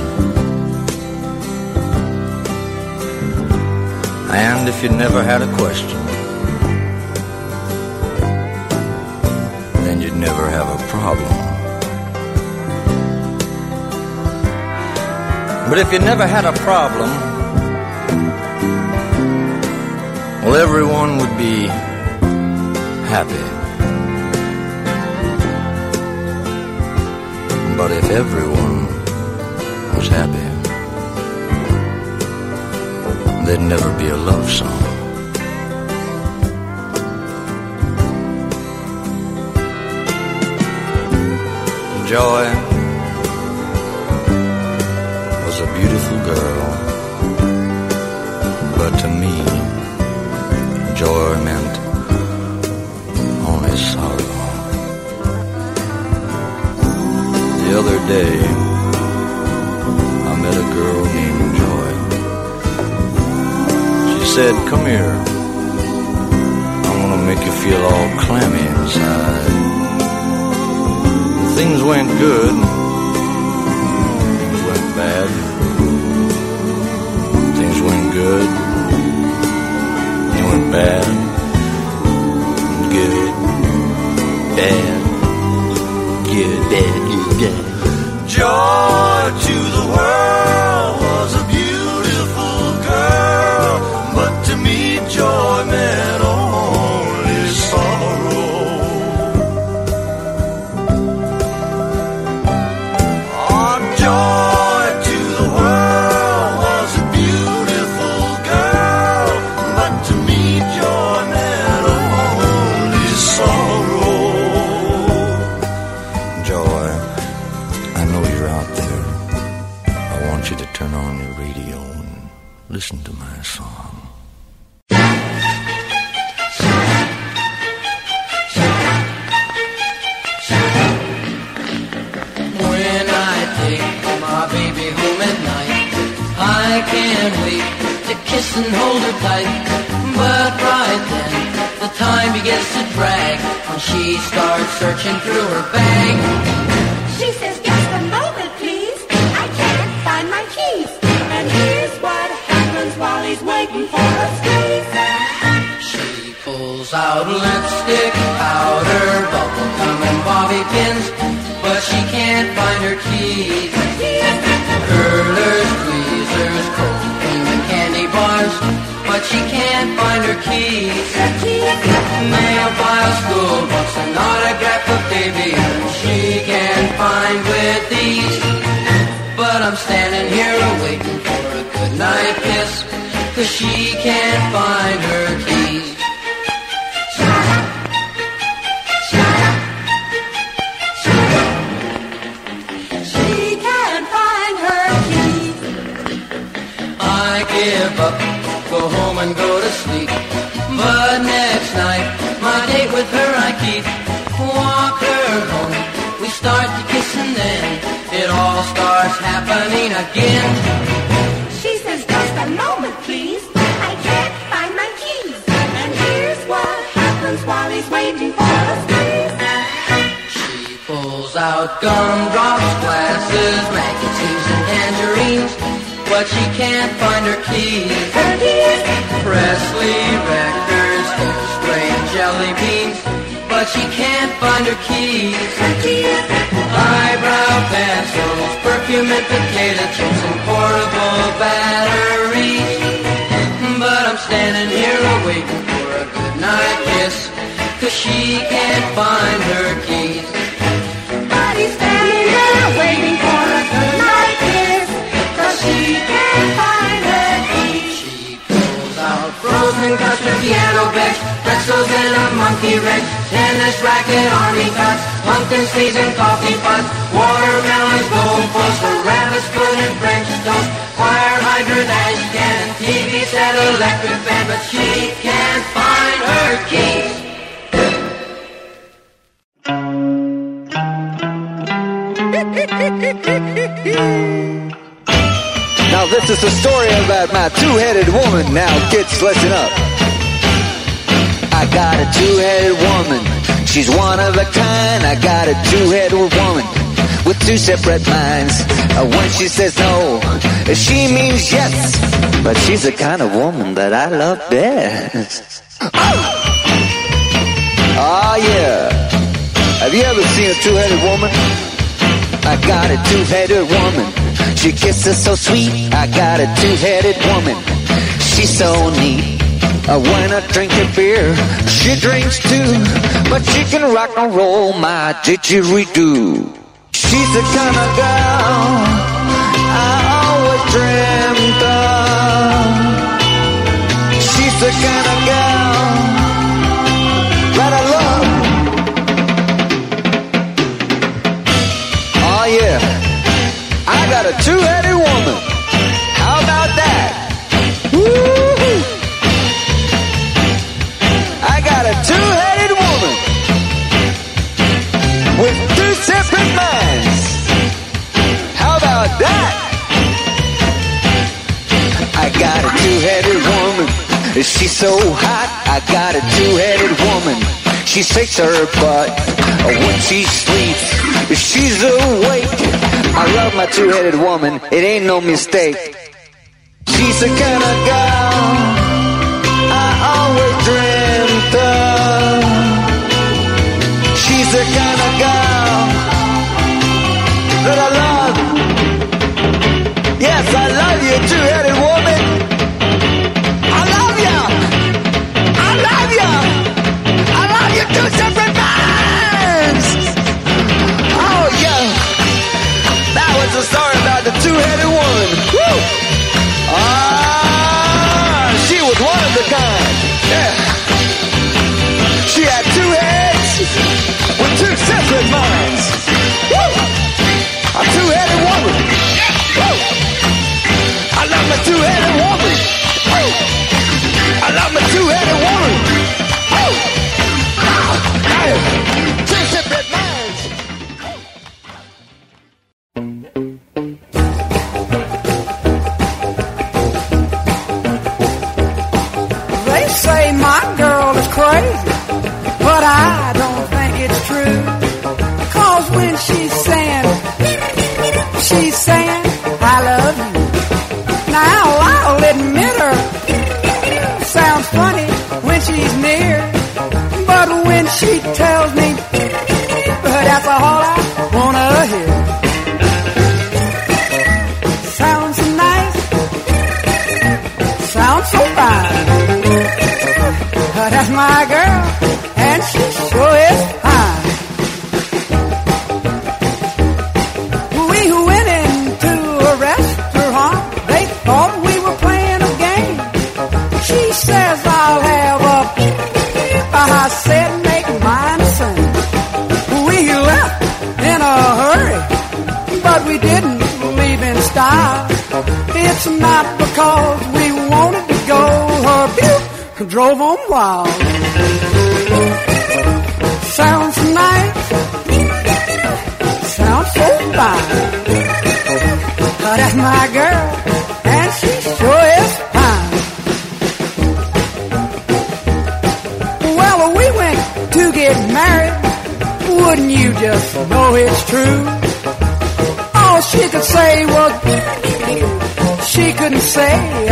And if you never had a question, problem. But if you never had a problem, well, everyone would be happy. But if everyone was happy, there'd never be a love song. Joy was a beautiful girl, but to me, joy meant only sorrow. The other day, I met a girl named Joy. She said, Come here. I'm gonna make you feel all clammy inside. Things went good. Things went bad. Things went good. They went bad. Good. Bad. Good, bad, good, bad. Joy can't find her keys. Mail file, school books, an autograph again. She says, just a moment, please. I can't find my keys. And here's what happens while he's waiting for us, please. She pulls out gumdrops, glasses, magazines, and tangerines. But she can't find her keys. Presley records, and jelly beans. But she can't find her keys. Eyebrow pencils, perfume and potato chips, and portable batteries. But I'm standing here waiting for a goodnight kiss. Cause she can't find her keys. But he's standing there waiting for a goodnight kiss. Cause she can't find her keys. Pulls out frozen custard, piano bench, pretzels and a monkey wrench, tennis racket, army cuts, pumpkin seeds and coffee pots, watermelons, goldfish, a rabbit's foot and French toast, fire hydrant, ash can, TV set, electric fan, but she can't find her keys. Now this is the story about my two-headed woman. Now kids, listen up. I got a two-headed woman. She's one of a kind. I got a two-headed woman with two separate minds. Uh, When she says no, she means yes. But she's the kind of woman that I love best. Oh yeah. Have you ever seen a two-headed woman? I got a two-headed woman. She kisses so sweet. I got a two-headed woman. She's so neat. Uh, when I drink a beer, she drinks too. But she can rock and roll my didgeridoo. She's the kind of girl I always dreamed of. She's the kind of girl that I love. Oh yeah, I got a two-headed She's so hot. I got a two-headed woman. She shakes her butt when she sleeps. If she's awake. I love my two-headed woman. It ain't no mistake. She's the kind of girl I always dreamt of. She's the kind of girl that I love. Yes, I love you, two-headed two separate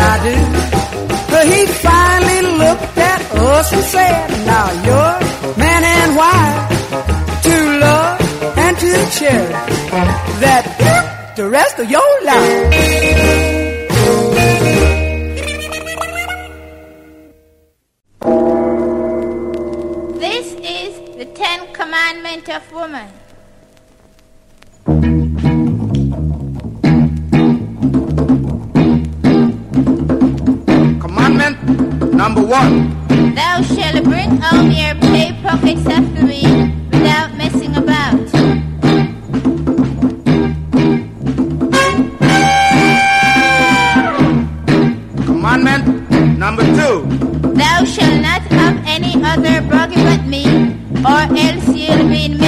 I do. But he finally looked at us and said, Now you're man and wife to love and to cherish that the rest of your life. This is the Ten Commandment of Woman. Number one. Thou shalt bring on your pay pockets after me without messing about. Commandment number two. Thou shalt not have any other body but me, or else you'll be in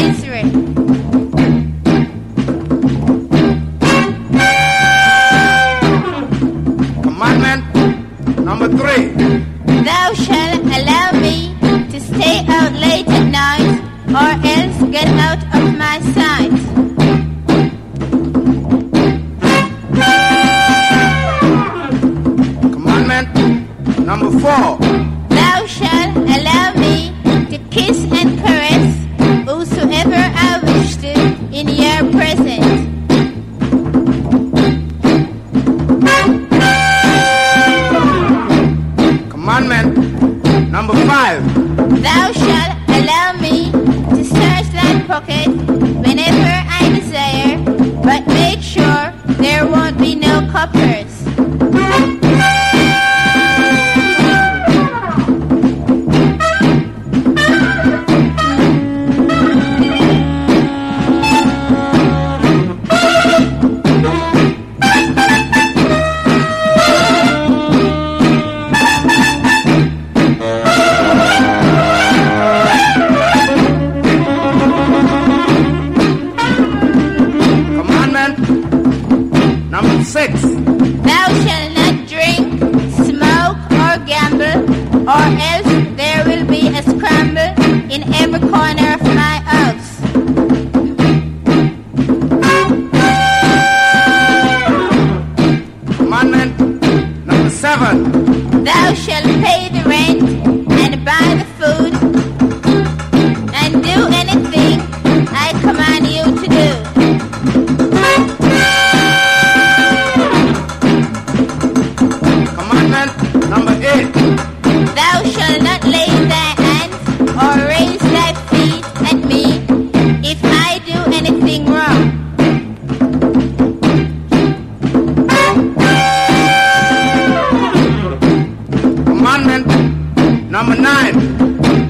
Number nine.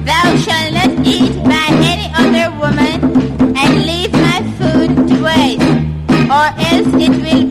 Thou shalt not eat by any other woman and leave my food to waste, or else it will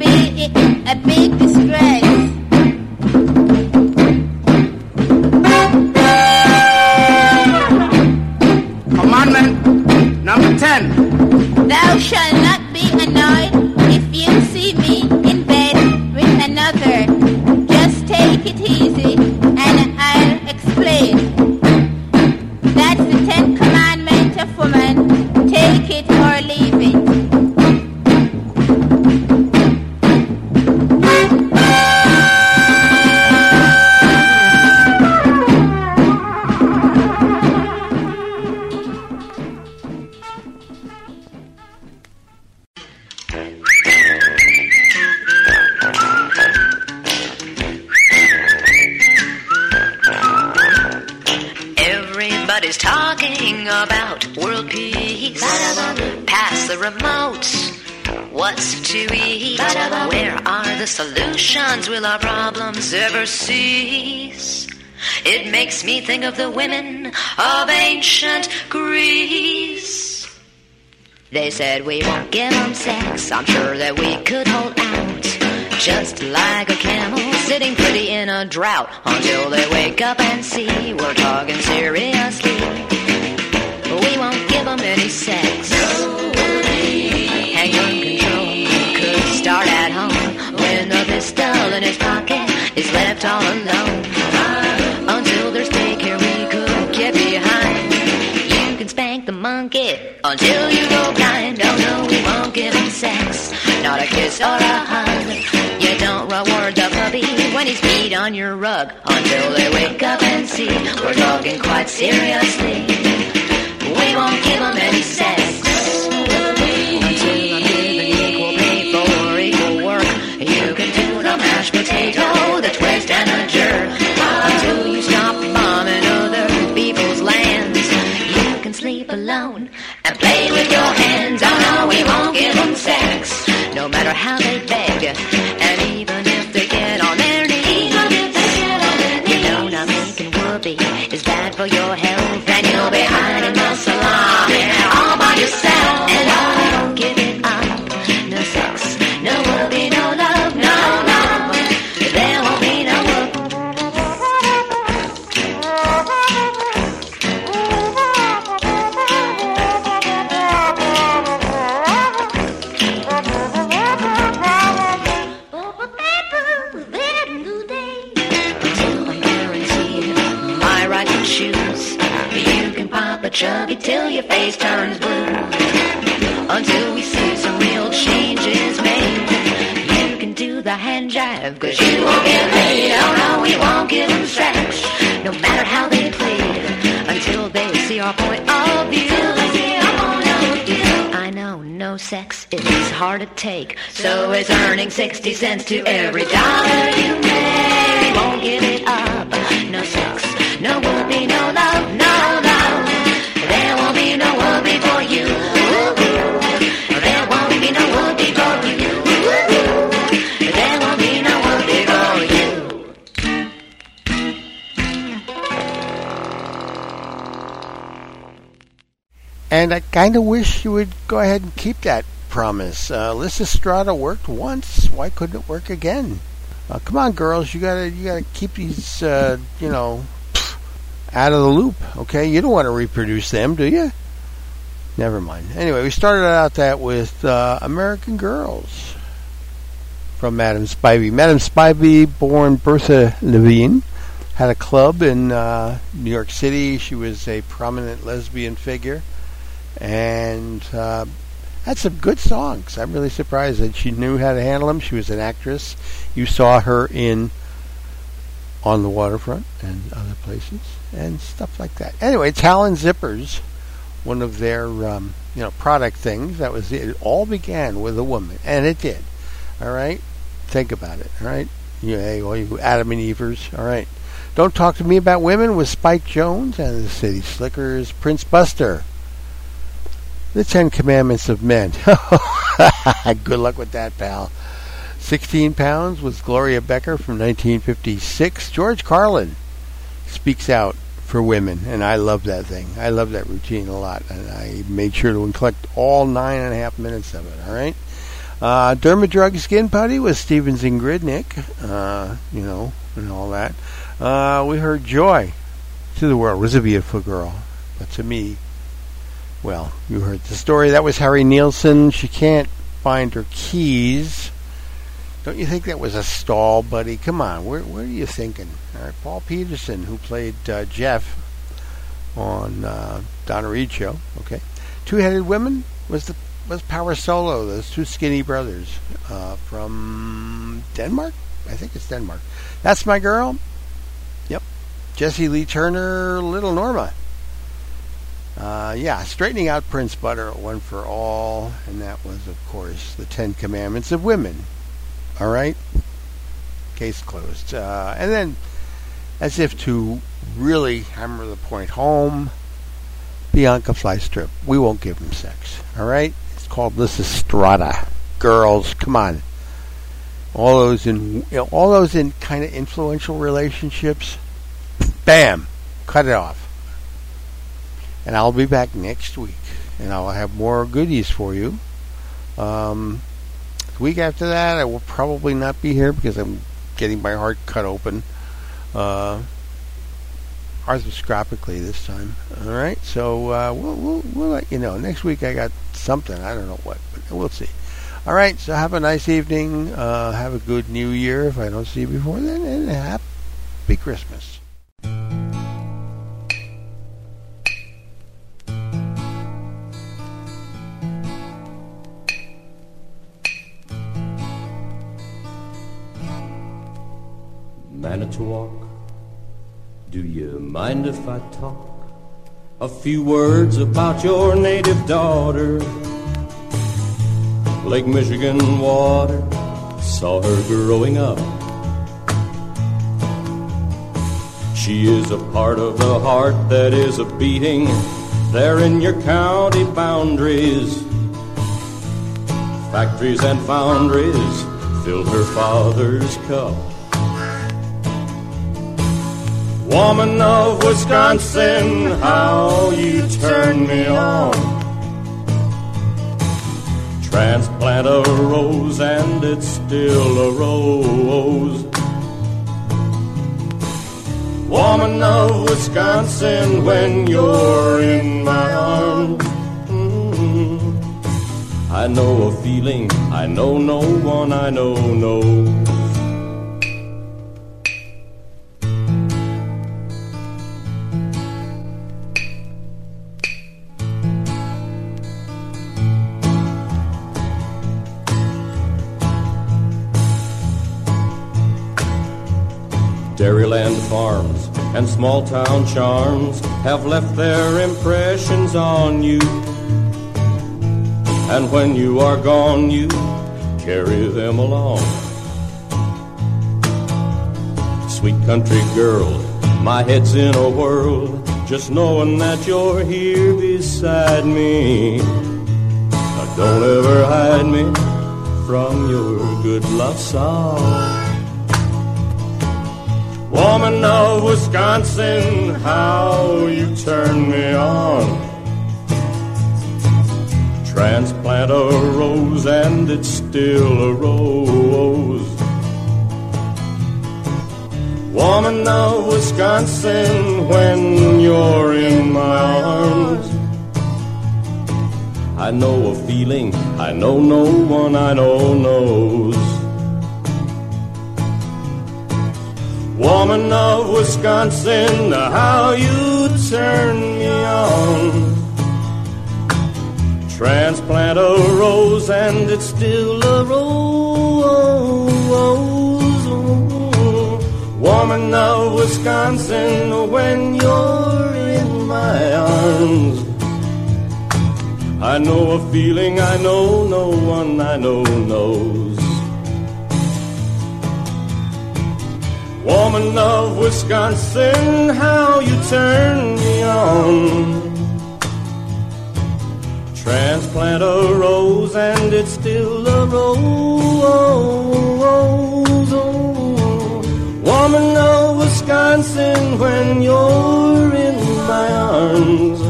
cease? It makes me think of the women of ancient Greece. They said we won't give them sex. I'm sure that we could hold out. Just like a camel sitting pretty in a drought until they wake up and see we're talking seriously. We won't give them any sex. And gun control could start at home when the pistol in his pocket is left all alone. Uh, until there's daycare we could get behind. You can spank the monkey until you go blind. Oh no, we won't give him sex, not a kiss or a hug. You don't reward the puppy when he's peed on your rug until they wake up and see we're talking quite seriously. We won't give him any sex. How they beg. Chubby till your face turns blue. Until we see some real changes made. You can do the hand jive, cause you won't get laid. Oh no, we won't give them sex. No matter how they play it. Until they see our point of view. I know no sex is hard to take. So is earning 60 cents to every dollar you make. Won't give it up. No sex, no whoopee, no love, no love. And I kind of wish you would go ahead and keep that promise. Uh, Lysistrata worked once. Why couldn't it work again? Uh, come on, girls. You gotta you gotta keep these uh, you know out of the loop. Okay, you don't want to reproduce them, do you? Never mind. Anyway, we started out that with uh, American Girls from Madame Spivy. Madame Spivy, born Bertha Levine, had a club in uh, New York City. She was a prominent lesbian figure and uh, had some good songs. I'm really surprised that she knew how to handle them. She was an actress. You saw her in On the Waterfront and other places and stuff like that. Anyway, Talon Zippers, one of their um, you know product things. That was it. It all began with a woman, and it did. All right, think about it. All right, you, hey, all you Adam and Evers. All right. Don't talk to me about women with Spike Jones and the City Slickers, Prince Buster. The Ten Commandments of Men. *laughs* Good luck with that, pal. 16 Pounds with Gloria Becker from 1956. George Carlin speaks out for women, and I love that thing. I love that routine a lot, and I made sure to collect all nine and a half minutes of it, all right? Uh, Derma Drug Skin Putty with Stevens and Grdnic, uh, you know, and all that. Uh, we heard Joy to the World was a beautiful girl, but to me, well, you heard the story. That was Harry Nilsson. She can't find her keys. Don't you think that was a stall, buddy? Come on, where, where are you thinking? All right, Paul Peterson, who played uh, Jeff on uh, Donna Reed show. Okay, Two-Headed Women was the was Powersolo. Those two skinny brothers uh, from Denmark. I think it's Denmark. That's my girl. Yep, Jesse Lee Turner, Little Norma. Uh, yeah, straightening out Prince Buster, one for all, and that was, of course, the Ten Commandments of Women. All right, case closed. Uh, and then, as if to really hammer the point home, Bianca Flystrip. We won't give him sex. All right? It's called Lysistrata. Girls, come on. All those in you know, all those in kind of influential relationships, bam, cut it off. And I'll be back next week, and I'll have more goodies for you. Um, week after that, I will probably not be here because I'm getting my heart cut open. Uh, arthroscopically this time. All right, so uh, we'll, we'll we'll let you know next week. I got something. I don't know what, but we'll see. All right, so have a nice evening. Uh, have a good New Year if I don't see you before then, and happy Christmas. Manitowoc, do you mind if I talk a few words about your native daughter? Lake Michigan water saw her growing up. She is a part of the heart that is a beating there in your county boundaries. Factories and foundries filled her father's cup. Woman of Wisconsin, how you turn me on. Transplant a rose and it's still a rose. Woman of Wisconsin, when you're in my arms, mm, I know a feeling I know no one I know knows. Farms and small town charms have left their impressions on you. And when you are gone, you carry them along. Sweet country girl, my head's in a whirl, just knowing that you're here beside me. Now don't ever hide me from your good love song. Woman of Wisconsin, how you turn me on. Transplant a rose and it's still a rose. Woman of Wisconsin, when you're in my arms, I know a feeling I know no one I know knows. Woman of Wisconsin, how you turn me on. Transplant a rose and it's still a rose. Woman of Wisconsin, when you're in my arms. I know a feeling I know no one I know knows. Woman of Wisconsin, how you turn me on. Transplant a rose and it's still a rose. Woman of Wisconsin, when you're in my arms.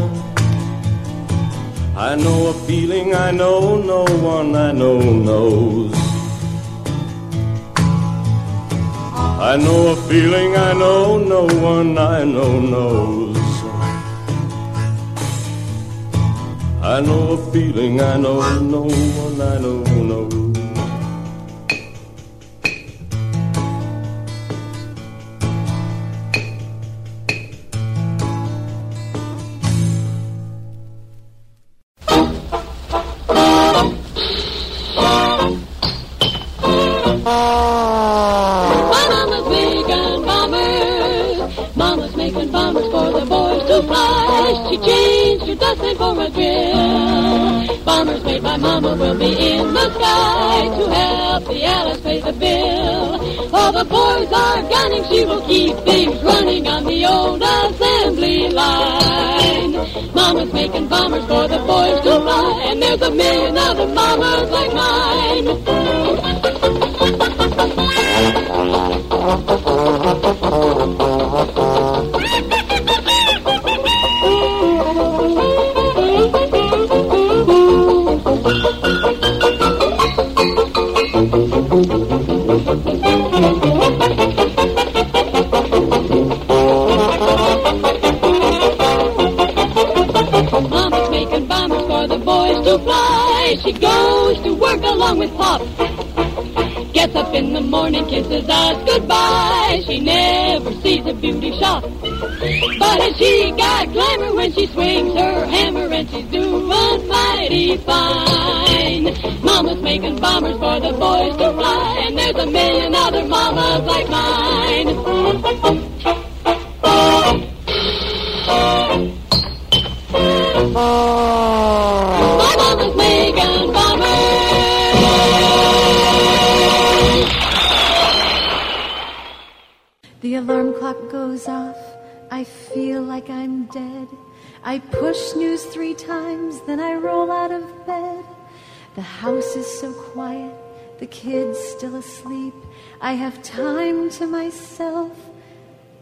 I know a feeling I know no one I know knows. I know a feeling I know no one I know knows. I know a feeling I know no one I know knows. By Mama will be in the sky to help the Alice pay the bill. While the boys are gunning, she will keep things running on the old assembly line. Mama's making bombers for the boys to fly, and there's a million other mamas like mine. Along with Pop. Gets up in the morning, kisses us goodbye. She never sees a beauty shop. But she got glamour when she swings her hammer and she's doing mighty fine. Mama's making bombers for the boys to fly. And there's a million other mamas like mine. Feel like I'm dead. I push news three times, then I roll out of bed. The house is so quiet, the kids still asleep. I have time to myself,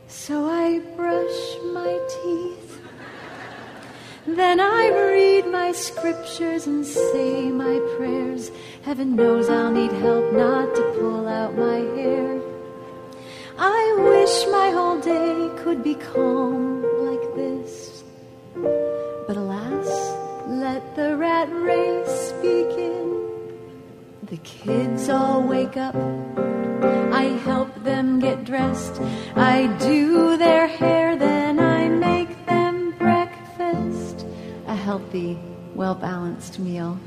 so I brush my teeth. Then I read my scriptures and say my prayers. Heaven knows I'll need help not to pull out my hair. I wish my whole day could be calm like this. But alas, let the rat race begin. The kids all wake up. I help them get dressed. I do their hair, then I make them breakfast. A healthy, well balanced meal.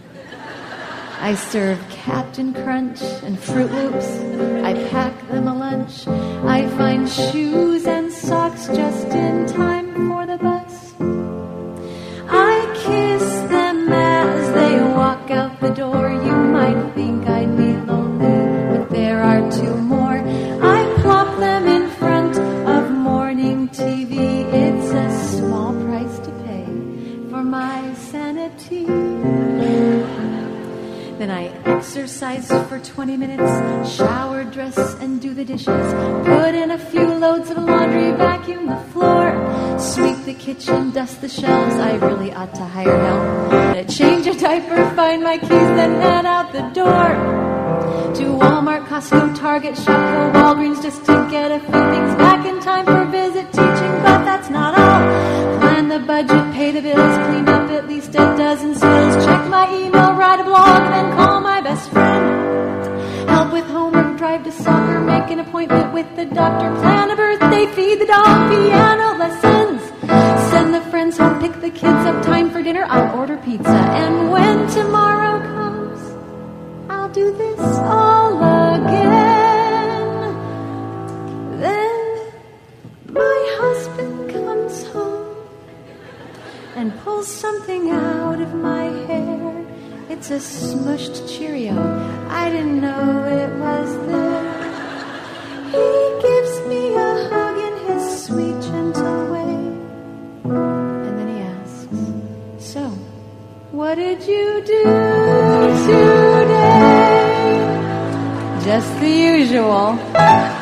I serve Captain Crunch and Froot Loops. I pack them a lunch. I find shoes and socks just in time for the bus. I kiss them as they walk out the door. You Then I exercise for 20 minutes, shower, dress, and do the dishes. Put in a few loads of laundry, vacuum the floor, sweep the kitchen, dust the shelves. I really ought to hire help. I change a diaper, find my keys, then head out the door. To Walmart, Costco, Target, Shopko, Walgreens, just to get a few things back in time for visit teaching. But that's not all. Plan the budget, pay the bills, clean up at least a dozen spills, check my email, with homework, drive to soccer, make an appointment with the doctor, plan a birthday, feed the dog, piano lessons. Send the friends home, pick the kids up, time for dinner, I'll order pizza. And when tomorrow comes, I'll do this all again. Then my husband comes home and pulls something out of my hair. It's a smushed Cheerio. I didn't know it was there. He gives me a hug in his sweet, gentle way. And then he asks, So, what did you do today? Just the usual.